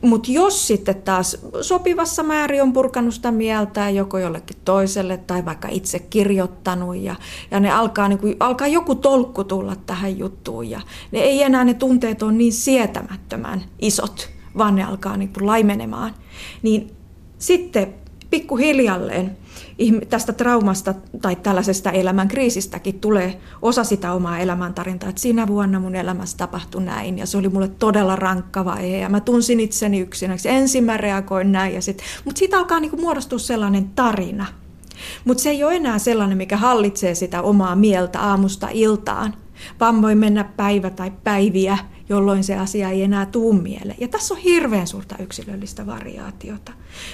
Mutta jos sitten taas sopivassa määrin on purkanut sitä mieltä joko jollekin toiselle tai vaikka itse kirjoittanut ja, ja ne alkaa, niin kuin, alkaa joku tolkku tulla tähän juttuun ja ne ei enää ne tunteet ole niin sietämättömän isot, vaan ne alkaa niin kuin laimenemaan, niin sitten pikkuhiljalleen tästä traumasta tai tällaisesta elämän kriisistäkin tulee osa sitä omaa elämäntarintaa, että siinä vuonna mun elämässä tapahtui näin ja se oli mulle todella rankka vaihe ja mä tunsin itseni yksinäksi. Ensin mä reagoin näin ja sitten, mutta siitä alkaa niinku muodostua sellainen tarina. Mutta se ei ole enää sellainen, mikä hallitsee sitä omaa mieltä aamusta iltaan, vaan voi mennä päivä tai päiviä jolloin se asia ei enää tuu mieleen. Ja tässä on hirveän suurta yksilöllistä variaatiota.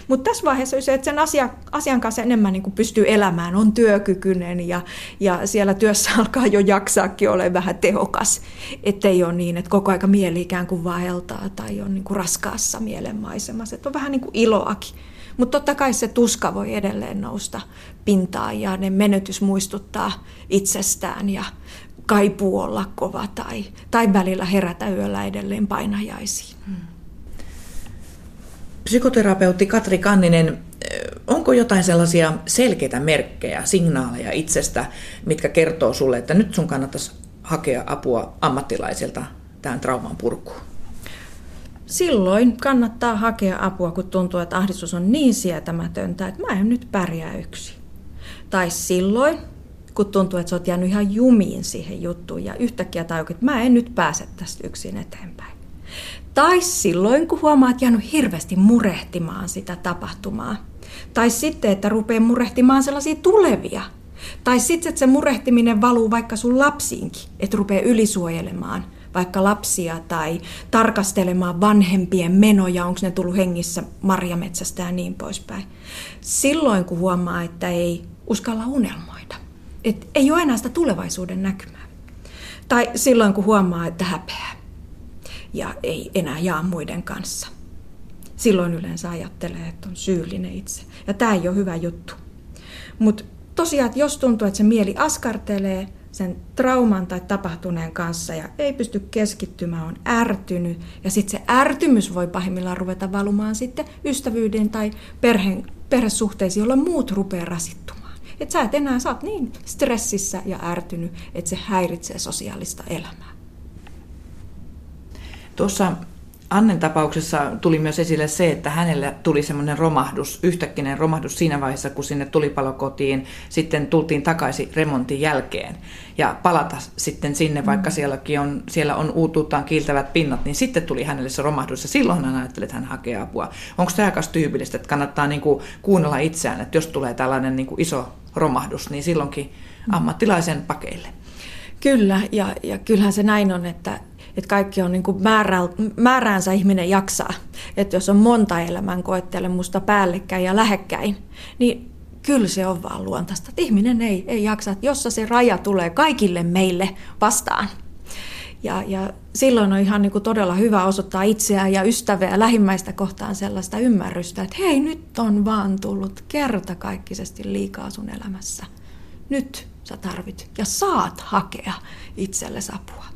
Mutta tässä vaiheessa se, että sen asia, asian kanssa enemmän niin kuin pystyy elämään, on työkykyinen ja, ja siellä työssä alkaa jo jaksaakin ole vähän tehokas. Ettei ole niin, että koko aika mieli ikään kuin vaeltaa tai on niin kuin raskaassa mielenmaisemassa. Että on vähän niin kuin iloakin. Mutta totta kai se tuska voi edelleen nousta pintaan ja ne menetys muistuttaa itsestään ja kaipuu olla kova tai, tai välillä herätä yöllä edelleen painajaisiin. Hmm. Psykoterapeutti Katri Kanninen, onko jotain sellaisia selkeitä merkkejä, signaaleja itsestä, mitkä kertoo sulle, että nyt sun kannattaisi hakea apua ammattilaisilta tähän trauman purkuun? Silloin kannattaa hakea apua, kun tuntuu, että ahdistus on niin sietämätöntä, että mä en nyt pärjää yksin. Tai silloin, kun tuntuu, että sä oot jäänyt ihan jumiin siihen juttuun ja yhtäkkiä tajut, että mä en nyt pääse tästä yksin eteenpäin. Tai silloin, kun huomaat jäänyt hirveästi murehtimaan sitä tapahtumaa. Tai sitten, että rupeaa murehtimaan sellaisia tulevia. Tai sitten, että se murehtiminen valuu vaikka sun lapsiinkin, että rupeaa ylisuojelemaan vaikka lapsia tai tarkastelemaan vanhempien menoja, onko ne tullut hengissä marjametsästä ja niin poispäin. Silloin, kun huomaa, että ei uskalla unelmoida et ei ole enää sitä tulevaisuuden näkymää. Tai silloin, kun huomaa, että häpeää ja ei enää jaa muiden kanssa. Silloin yleensä ajattelee, että on syyllinen itse. Ja tämä ei ole hyvä juttu. Mutta tosiaan, että jos tuntuu, että se mieli askartelee sen trauman tai tapahtuneen kanssa ja ei pysty keskittymään, on ärtynyt ja sitten se ärtymys voi pahimmillaan ruveta valumaan sitten ystävyyden tai perheen, perhesuhteisiin, jolloin muut rupeaa rasittumaan. Että sä et enää, saat niin stressissä ja ärtynyt, että se häiritsee sosiaalista elämää. Tuossa Annen tapauksessa tuli myös esille se, että hänelle tuli semmoinen romahdus, yhtäkkinen romahdus siinä vaiheessa, kun sinne tulipalokotiin sitten tultiin takaisin remontin jälkeen. Ja palata sitten sinne, vaikka sielläkin on, siellä on uutuuttaan kiiltävät pinnat, niin sitten tuli hänelle se romahdus ja silloin hän ajatteli, että hän hakee apua. Onko tämä aika tyypillistä, että kannattaa niin kuin kuunnella itseään, että jos tulee tällainen niin kuin iso romahdus, niin silloinkin ammattilaisen pakeille? Kyllä, ja, ja kyllähän se näin on, että että kaikki on niin kuin määrä, määräänsä ihminen jaksaa. Että jos on monta elämän koettelemusta päällekkäin ja lähekkäin, niin kyllä se on vaan luontaista. Että ihminen ei, ei jaksa, että jossa se raja tulee kaikille meille vastaan. Ja, ja silloin on ihan niin kuin todella hyvä osoittaa itseään ja ystäviä ja lähimmäistä kohtaan sellaista ymmärrystä, että hei, nyt on vaan tullut kertakaikkisesti liikaa sun elämässä. Nyt sä tarvit ja saat hakea itsellesi apua.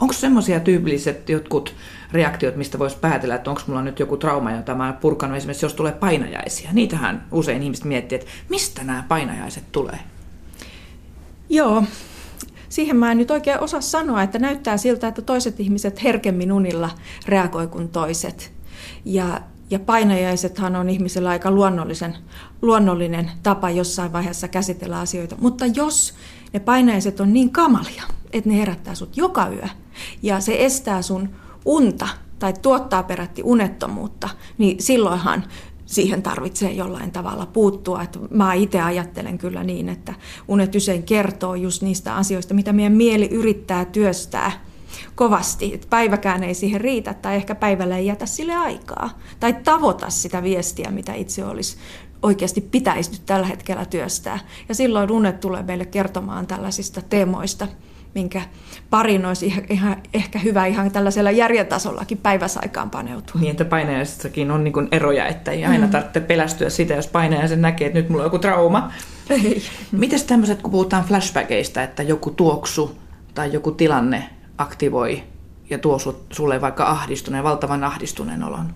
Onko semmoisia tyypilliset jotkut reaktiot, mistä voisi päätellä, että onko mulla nyt joku trauma, jota mä purkanut esimerkiksi, jos tulee painajaisia? Niitähän usein ihmiset miettii, että mistä nämä painajaiset tulee? Joo, siihen mä en nyt oikein osaa sanoa, että näyttää siltä, että toiset ihmiset herkemmin unilla reagoi kuin toiset. Ja, ja painajaisethan on ihmisellä aika luonnollisen, luonnollinen tapa jossain vaiheessa käsitellä asioita. Mutta jos ne painajaiset on niin kamalia, että ne herättää sut joka yö, ja se estää sun unta tai tuottaa perätti unettomuutta, niin silloinhan siihen tarvitsee jollain tavalla puuttua. Että mä itse ajattelen kyllä niin, että unet usein kertoo just niistä asioista, mitä meidän mieli yrittää työstää kovasti. Että päiväkään ei siihen riitä tai ehkä päivällä ei jätä sille aikaa. Tai tavoita sitä viestiä, mitä itse olisi oikeasti pitäisi nyt tällä hetkellä työstää. Ja silloin unet tulee meille kertomaan tällaisista teemoista, minkä parin olisi ihan, ehkä hyvä ihan tällaisella järjen tasollakin päiväsaikaan paneutua. Niin, että painajaisessakin on niin eroja, että ei aina mm. tarvitse pelästyä sitä, jos painajaisen näkee, että nyt mulla on joku trauma. Miten tämmöiset, kun puhutaan flashbackeista, että joku tuoksu tai joku tilanne aktivoi ja tuo sulle vaikka ahdistuneen, valtavan ahdistuneen olon?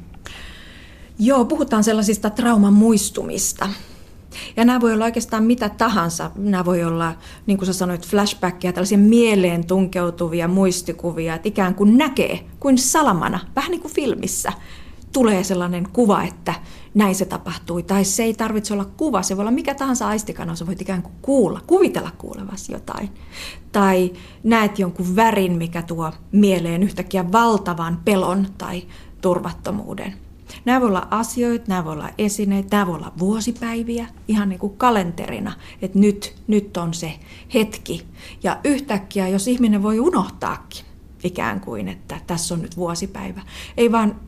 Joo, puhutaan sellaisista trauman muistumista. Ja nämä voi olla oikeastaan mitä tahansa. Nämä voi olla, niin kuin sä sanoit, flashbackia, tällaisia mieleen tunkeutuvia muistikuvia, että ikään kuin näkee kuin salamana, vähän niin kuin filmissä, tulee sellainen kuva, että näin se tapahtui. Tai se ei tarvitse olla kuva, se voi olla mikä tahansa aistikana, sä voit ikään kuin kuulla, kuvitella kuulevasi jotain. Tai näet jonkun värin, mikä tuo mieleen yhtäkkiä valtavan pelon tai turvattomuuden. Nämä voi olla asioita, nämä voi olla esineitä, nämä voi olla vuosipäiviä, ihan niin kuin kalenterina, että nyt, nyt on se hetki. Ja yhtäkkiä, jos ihminen voi unohtaakin, ikään kuin, että tässä on nyt vuosipäivä. Ei vaan,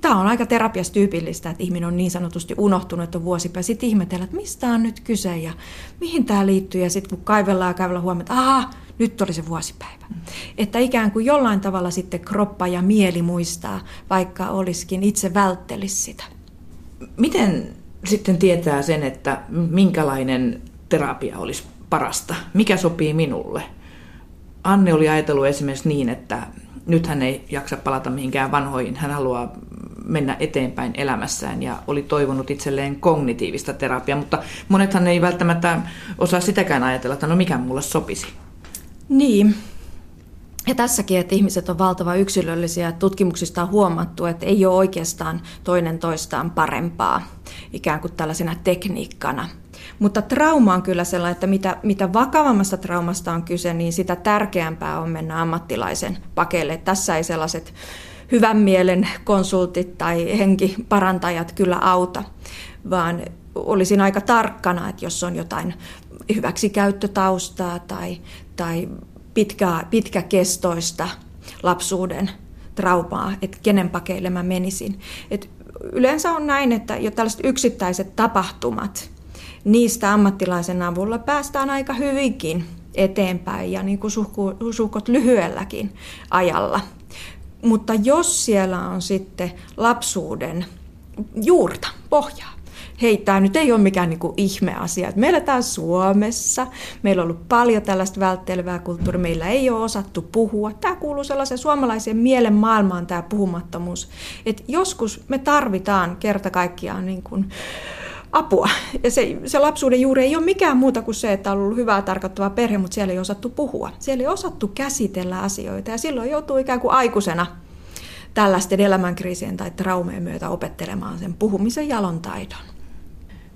tämä on aika terapiassa tyypillistä, että ihminen on niin sanotusti unohtunut, että on vuosipäivä. Sitten ihmetellä, että mistä on nyt kyse ja mihin tämä liittyy. Ja sitten kun kaivellaan ja kaivellaan huomioon, että aha, nyt oli se vuosipäivä. Mm. Että ikään kuin jollain tavalla sitten kroppa ja mieli muistaa, vaikka olisikin itse välttelisi sitä. Miten sitten tietää sen, että minkälainen terapia olisi parasta? Mikä sopii minulle? Anne oli ajatellut esimerkiksi niin, että nyt hän ei jaksa palata mihinkään vanhoihin. Hän haluaa mennä eteenpäin elämässään ja oli toivonut itselleen kognitiivista terapiaa, mutta monethan ei välttämättä osaa sitäkään ajatella, että no mikä mulle sopisi. Niin. Ja tässäkin, että ihmiset on valtava yksilöllisiä. Tutkimuksista on huomattu, että ei ole oikeastaan toinen toistaan parempaa ikään kuin tällaisena tekniikkana. Mutta trauma on kyllä sellainen, että mitä, mitä vakavammasta traumasta on kyse, niin sitä tärkeämpää on mennä ammattilaisen pakeille. Tässä ei sellaiset hyvän mielen konsultit tai henkiparantajat kyllä auta, vaan olisin aika tarkkana, että jos on jotain hyväksikäyttötaustaa tai, tai pitkä, pitkäkestoista lapsuuden traumaa, että kenen pakeille mä menisin. Et yleensä on näin, että jo tällaiset yksittäiset tapahtumat, niistä ammattilaisen avulla päästään aika hyvinkin eteenpäin ja niin kuin suhkot lyhyelläkin ajalla. Mutta jos siellä on sitten lapsuuden juurta, pohjaa, hei, tämä nyt ei ole mikään niin kuin ihmeasia. Me eletään Suomessa, meillä on ollut paljon tällaista välttelevää kulttuuria, meillä ei ole osattu puhua. Tämä kuuluu sellaisen suomalaisen mielen maailmaan, tämä puhumattomuus. Et joskus me tarvitaan kerta kaikkiaan niin kuin apua. Ja se, se lapsuuden juuri ei ole mikään muuta kuin se, että on ollut hyvää tarkoittava perhe, mutta siellä ei osattu puhua. Siellä ei osattu käsitellä asioita ja silloin joutuu ikään kuin aikuisena tällaisten elämänkriisien tai traumeen myötä opettelemaan sen puhumisen jalon taidon.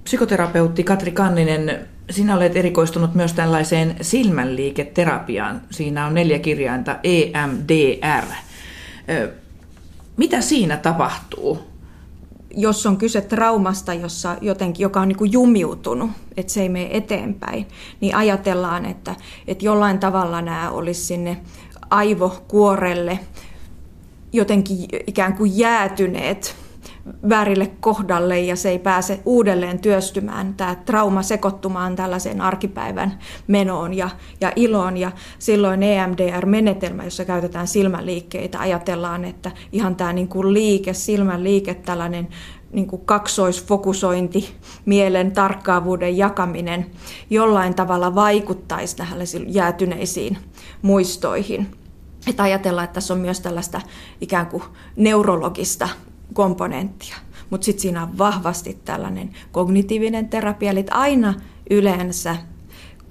Psykoterapeutti Katri Kanninen, sinä olet erikoistunut myös tällaiseen silmänliiketerapiaan. Siinä on neljä kirjainta EMDR. Mitä siinä tapahtuu? Jos on kyse traumasta, jossa jotenkin, joka on niin kuin jumiutunut, että se ei mene eteenpäin, niin ajatellaan, että, että jollain tavalla nämä olisi sinne aivokuorelle jotenkin ikään kuin jäätyneet väärille kohdalle ja se ei pääse uudelleen työstymään, tämä trauma sekoittumaan tällaiseen arkipäivän menoon ja, ja iloon. Ja silloin EMDR-menetelmä, jossa käytetään silmänliikkeitä, ajatellaan, että ihan tämä niin kuin liike, silmän liike, tällainen niin kuin kaksoisfokusointi, mielen tarkkaavuuden jakaminen jollain tavalla vaikuttaisi tähän jäätyneisiin muistoihin. Että ajatellaan, että tässä on myös tällaista ikään kuin neurologista komponenttia. Mutta sitten siinä on vahvasti tällainen kognitiivinen terapia, eli aina yleensä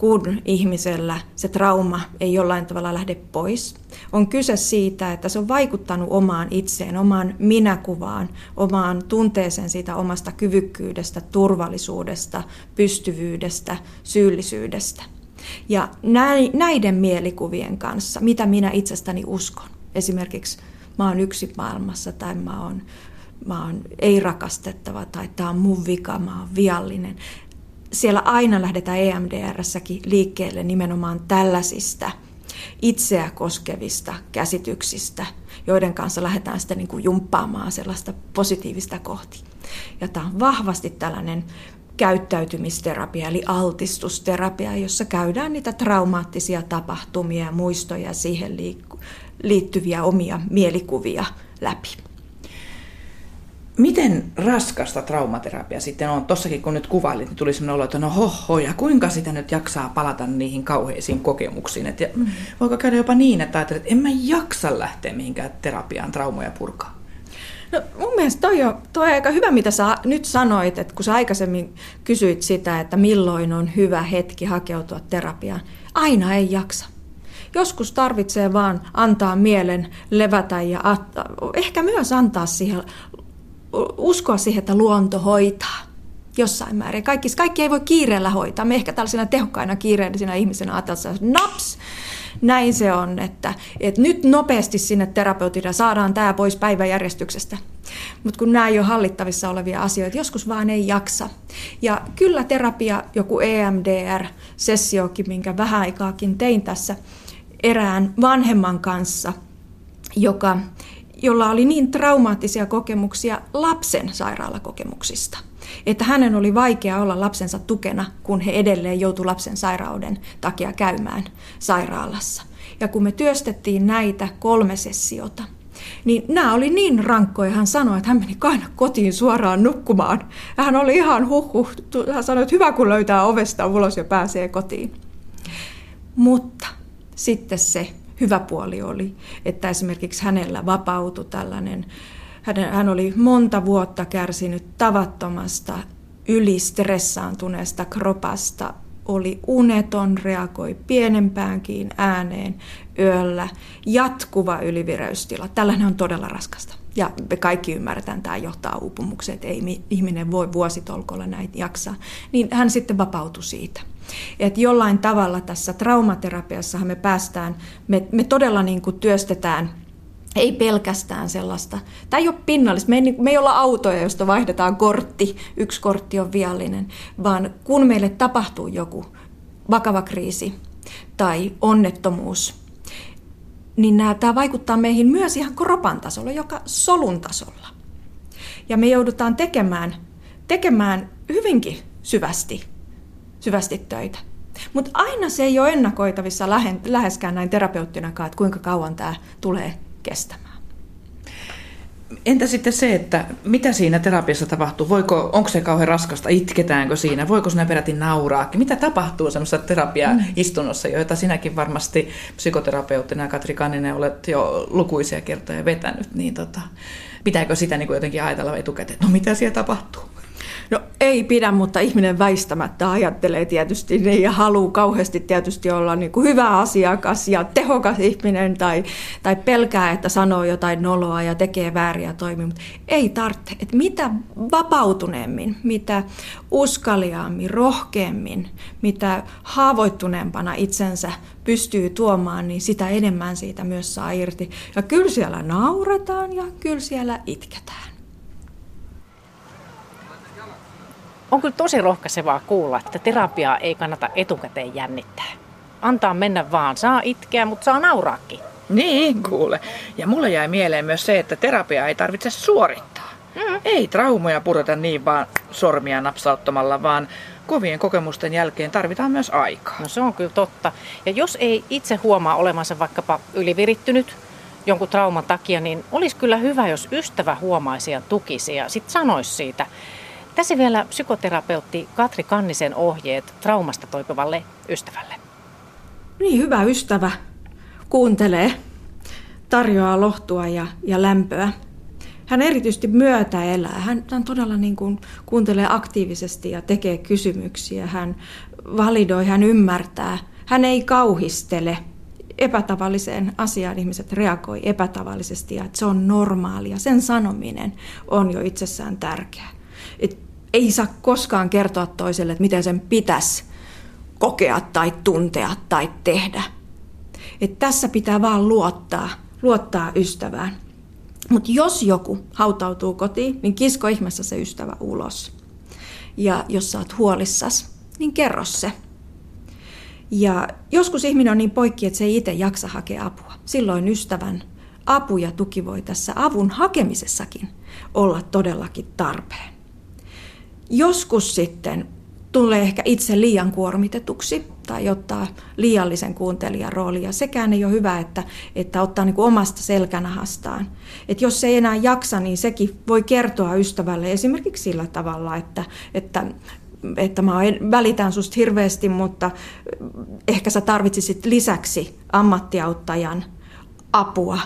kun ihmisellä se trauma ei jollain tavalla lähde pois, on kyse siitä, että se on vaikuttanut omaan itseen, omaan minäkuvaan, omaan tunteeseen siitä omasta kyvykkyydestä, turvallisuudesta, pystyvyydestä, syyllisyydestä. Ja näiden mielikuvien kanssa, mitä minä itsestäni uskon, esimerkiksi mä oon yksi maailmassa tai mä oon mä oon ei-rakastettava tai tämä on mun vika, mä oon viallinen. Siellä aina lähdetään EMDRssäkin liikkeelle nimenomaan tällaisista itseä koskevista käsityksistä, joiden kanssa lähdetään sitten niin kuin jumppaamaan sellaista positiivista kohti. Ja tämä on vahvasti tällainen käyttäytymisterapia eli altistusterapia, jossa käydään niitä traumaattisia tapahtumia ja muistoja ja siihen liittyviä omia mielikuvia läpi. Miten raskasta traumaterapia sitten on? Tossakin kun nyt kuvailit, niin tuli sellainen olo, että no hoho, ja kuinka sitä nyt jaksaa palata niihin kauheisiin kokemuksiin. Et ja mm. Voiko käydä jopa niin, että ajattelet, että en mä jaksa lähteä mihinkään terapiaan traumoja purkaa? No mun mielestä toi on, toi on aika hyvä, mitä sä nyt sanoit, että kun sä aikaisemmin kysyit sitä, että milloin on hyvä hetki hakeutua terapiaan. Aina ei jaksa. Joskus tarvitsee vaan antaa mielen levätä ja ehkä myös antaa siihen uskoa siihen, että luonto hoitaa jossain määrin. Kaikki, kaikki ei voi kiireellä hoitaa. Me ehkä tällaisena tehokkaina kiireellisinä ihmisenä ajatellaan, että naps, näin se on, että, että nyt nopeasti sinne terapeutille saadaan tämä pois päiväjärjestyksestä. Mutta kun nämä ei ole hallittavissa olevia asioita, joskus vaan ei jaksa. Ja kyllä terapia, joku EMDR-sessiokin, minkä vähän aikaakin tein tässä erään vanhemman kanssa, joka jolla oli niin traumaattisia kokemuksia lapsen sairaalakokemuksista, että hänen oli vaikea olla lapsensa tukena, kun he edelleen joutuivat lapsen sairauden takia käymään sairaalassa. Ja kun me työstettiin näitä kolme sessiota, niin nämä oli niin rankkoja. Hän sanoi, että hän meni aina kotiin suoraan nukkumaan. Hän oli ihan huhhuh. Hän sanoi, että hyvä kun löytää ovesta ulos ja pääsee kotiin. Mutta sitten se hyvä puoli oli, että esimerkiksi hänellä vapautui tällainen, hän oli monta vuotta kärsinyt tavattomasta ylistressaantuneesta kropasta, oli uneton, reagoi pienempäänkin ääneen yöllä, jatkuva ylivireystila. Tällainen on todella raskasta. Ja me kaikki ymmärretään, tämä johtaa uupumukseen, että ei ihminen voi vuositolkolla näitä jaksaa. Niin hän sitten vapautui siitä. Että jollain tavalla tässä traumaterapiassa me päästään, me, me todella niin kuin työstetään ei pelkästään sellaista. Tämä ei ole pinnallista. Me ei, me ei olla autoja, josta vaihdetaan kortti. Yksi kortti on viallinen. Vaan kun meille tapahtuu joku vakava kriisi tai onnettomuus, niin nämä, tämä vaikuttaa meihin myös ihan kropan tasolla, joka solun tasolla. Ja me joudutaan tekemään, tekemään hyvinkin syvästi syvästi töitä. Mutta aina se ei ole ennakoitavissa läheskään näin terapeuttinakaan, että kuinka kauan tämä tulee kestämään. Entä sitten se, että mitä siinä terapiassa tapahtuu? Voiko, onko se kauhean raskasta? Itketäänkö siinä? Voiko sinä peräti nauraa? Mitä tapahtuu semmoisessa terapiaistunnossa, joita sinäkin varmasti psykoterapeuttina Katri Kanninen olet jo lukuisia kertoja vetänyt? Niin tota, pitääkö sitä niin kuin jotenkin ajatella etukäteen, no mitä siellä tapahtuu? No ei pidä, mutta ihminen väistämättä ajattelee tietysti niin ja haluaa kauheasti tietysti olla niin kuin hyvä asiakas ja tehokas ihminen tai, tai pelkää, että sanoo jotain noloa ja tekee vääriä toimia, mutta ei tarvitse. Että mitä vapautuneemmin, mitä uskaliaammin, rohkeammin, mitä haavoittuneempana itsensä pystyy tuomaan, niin sitä enemmän siitä myös saa irti. Ja kyllä siellä nauretaan ja kyllä siellä itketään. On kyllä tosi rohkaisevaa kuulla, että terapiaa ei kannata etukäteen jännittää. Antaa mennä vaan. Saa itkeä, mutta saa nauraakin. Niin, kuule. Ja mulle jäi mieleen myös se, että terapiaa ei tarvitse suorittaa. Mm. Ei traumoja pureta niin vaan sormia napsauttamalla, vaan kovien kokemusten jälkeen tarvitaan myös aikaa. No se on kyllä totta. Ja jos ei itse huomaa olemansa vaikkapa ylivirittynyt jonkun trauman takia, niin olisi kyllä hyvä, jos ystävä huomaisi ja tukisi ja sitten sanoisi siitä. Tässä vielä psykoterapeutti Katri Kannisen ohjeet traumasta toipuvalle ystävälle. Niin, hyvä ystävä kuuntelee, tarjoaa lohtua ja, ja lämpöä. Hän erityisesti myötä elää. Hän, hän todella niin kuin kuuntelee aktiivisesti ja tekee kysymyksiä. Hän validoi, hän ymmärtää. Hän ei kauhistele. Epätavalliseen asiaan ihmiset reagoi epätavallisesti ja että se on normaalia. Sen sanominen on jo itsessään tärkeää et ei saa koskaan kertoa toiselle, että miten sen pitäisi kokea tai tuntea tai tehdä. Et tässä pitää vaan luottaa, luottaa ystävään. Mutta jos joku hautautuu kotiin, niin kisko ihmeessä se ystävä ulos. Ja jos sä oot huolissas, niin kerro se. Ja joskus ihminen on niin poikki, että se ei itse jaksa hakea apua. Silloin ystävän apu ja tuki voi tässä avun hakemisessakin olla todellakin tarpeen. Joskus sitten tulee ehkä itse liian kuormitetuksi tai ottaa liiallisen kuuntelijan roolia. Sekään ei ole hyvä, että, että ottaa niin kuin omasta selkänahastaan. Et jos se ei enää jaksa, niin sekin voi kertoa ystävälle esimerkiksi sillä tavalla, että, että että mä välitän susta hirveästi, mutta ehkä sä tarvitsisit lisäksi ammattiauttajan apua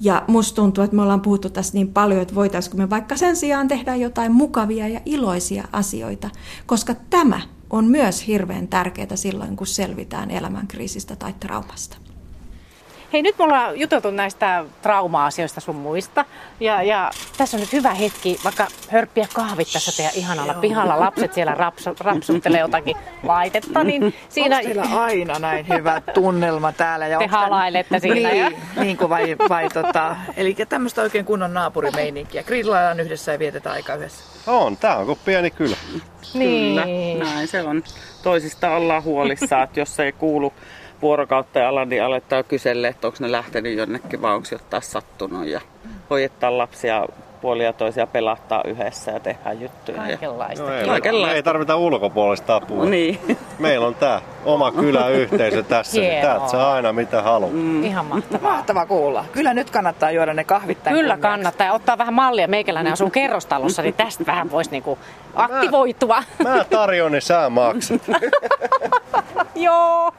ja musta tuntuu, että me ollaan puhuttu tässä niin paljon, että voitaisiinko me vaikka sen sijaan tehdä jotain mukavia ja iloisia asioita, koska tämä on myös hirveän tärkeää silloin, kun selvitään elämänkriisistä tai traumasta. Hei, nyt me ollaan juteltu näistä trauma-asioista sun muista. Ja, ja tässä on nyt hyvä hetki vaikka hörppiä kahvit tässä teidän ihanalla pihalla. Lapset siellä rapsu, rapsuttelee jotakin laitetta. Niin siinä... Onko teillä aina näin hyvä tunnelma täällä? Ja Te halailette siinä. Niin, ja... niin kuin vai, vai tota... Eli tämmöistä oikein kunnon naapurimeininkiä. Grillaillaan yhdessä ja vietetään aika yhdessä. On, tää on kuin pieni kylä. Niin. Kyllä, näin se on. Toisista ollaan huolissaan, että jos ei kuulu vuorokautta ja ala, niin aletaan kysellä, että onko ne lähtenyt jonnekin vai onko jotain sattunut. Ja hoidetaan lapsia puolia toisia pelahtaa yhdessä ja tehdään juttuja. Kaikenlaista. No ei, Kaikenlaista. ei tarvita ulkopuolista apua. Niin. Meillä on tämä oma kyläyhteisö tässä, niin täältä saa aina mitä haluaa. Mm. Ihan mahtavaa. Mahtavaa kuulla. Kyllä nyt kannattaa juoda ne kahvit Kyllä kunniaksi. kannattaa. Ottaa vähän mallia. Meikäläinen asuu kerrostalossa, niin tästä vähän voisi niinku aktivoitua. Mä, mä tarjon, niin sä maksat. Joo.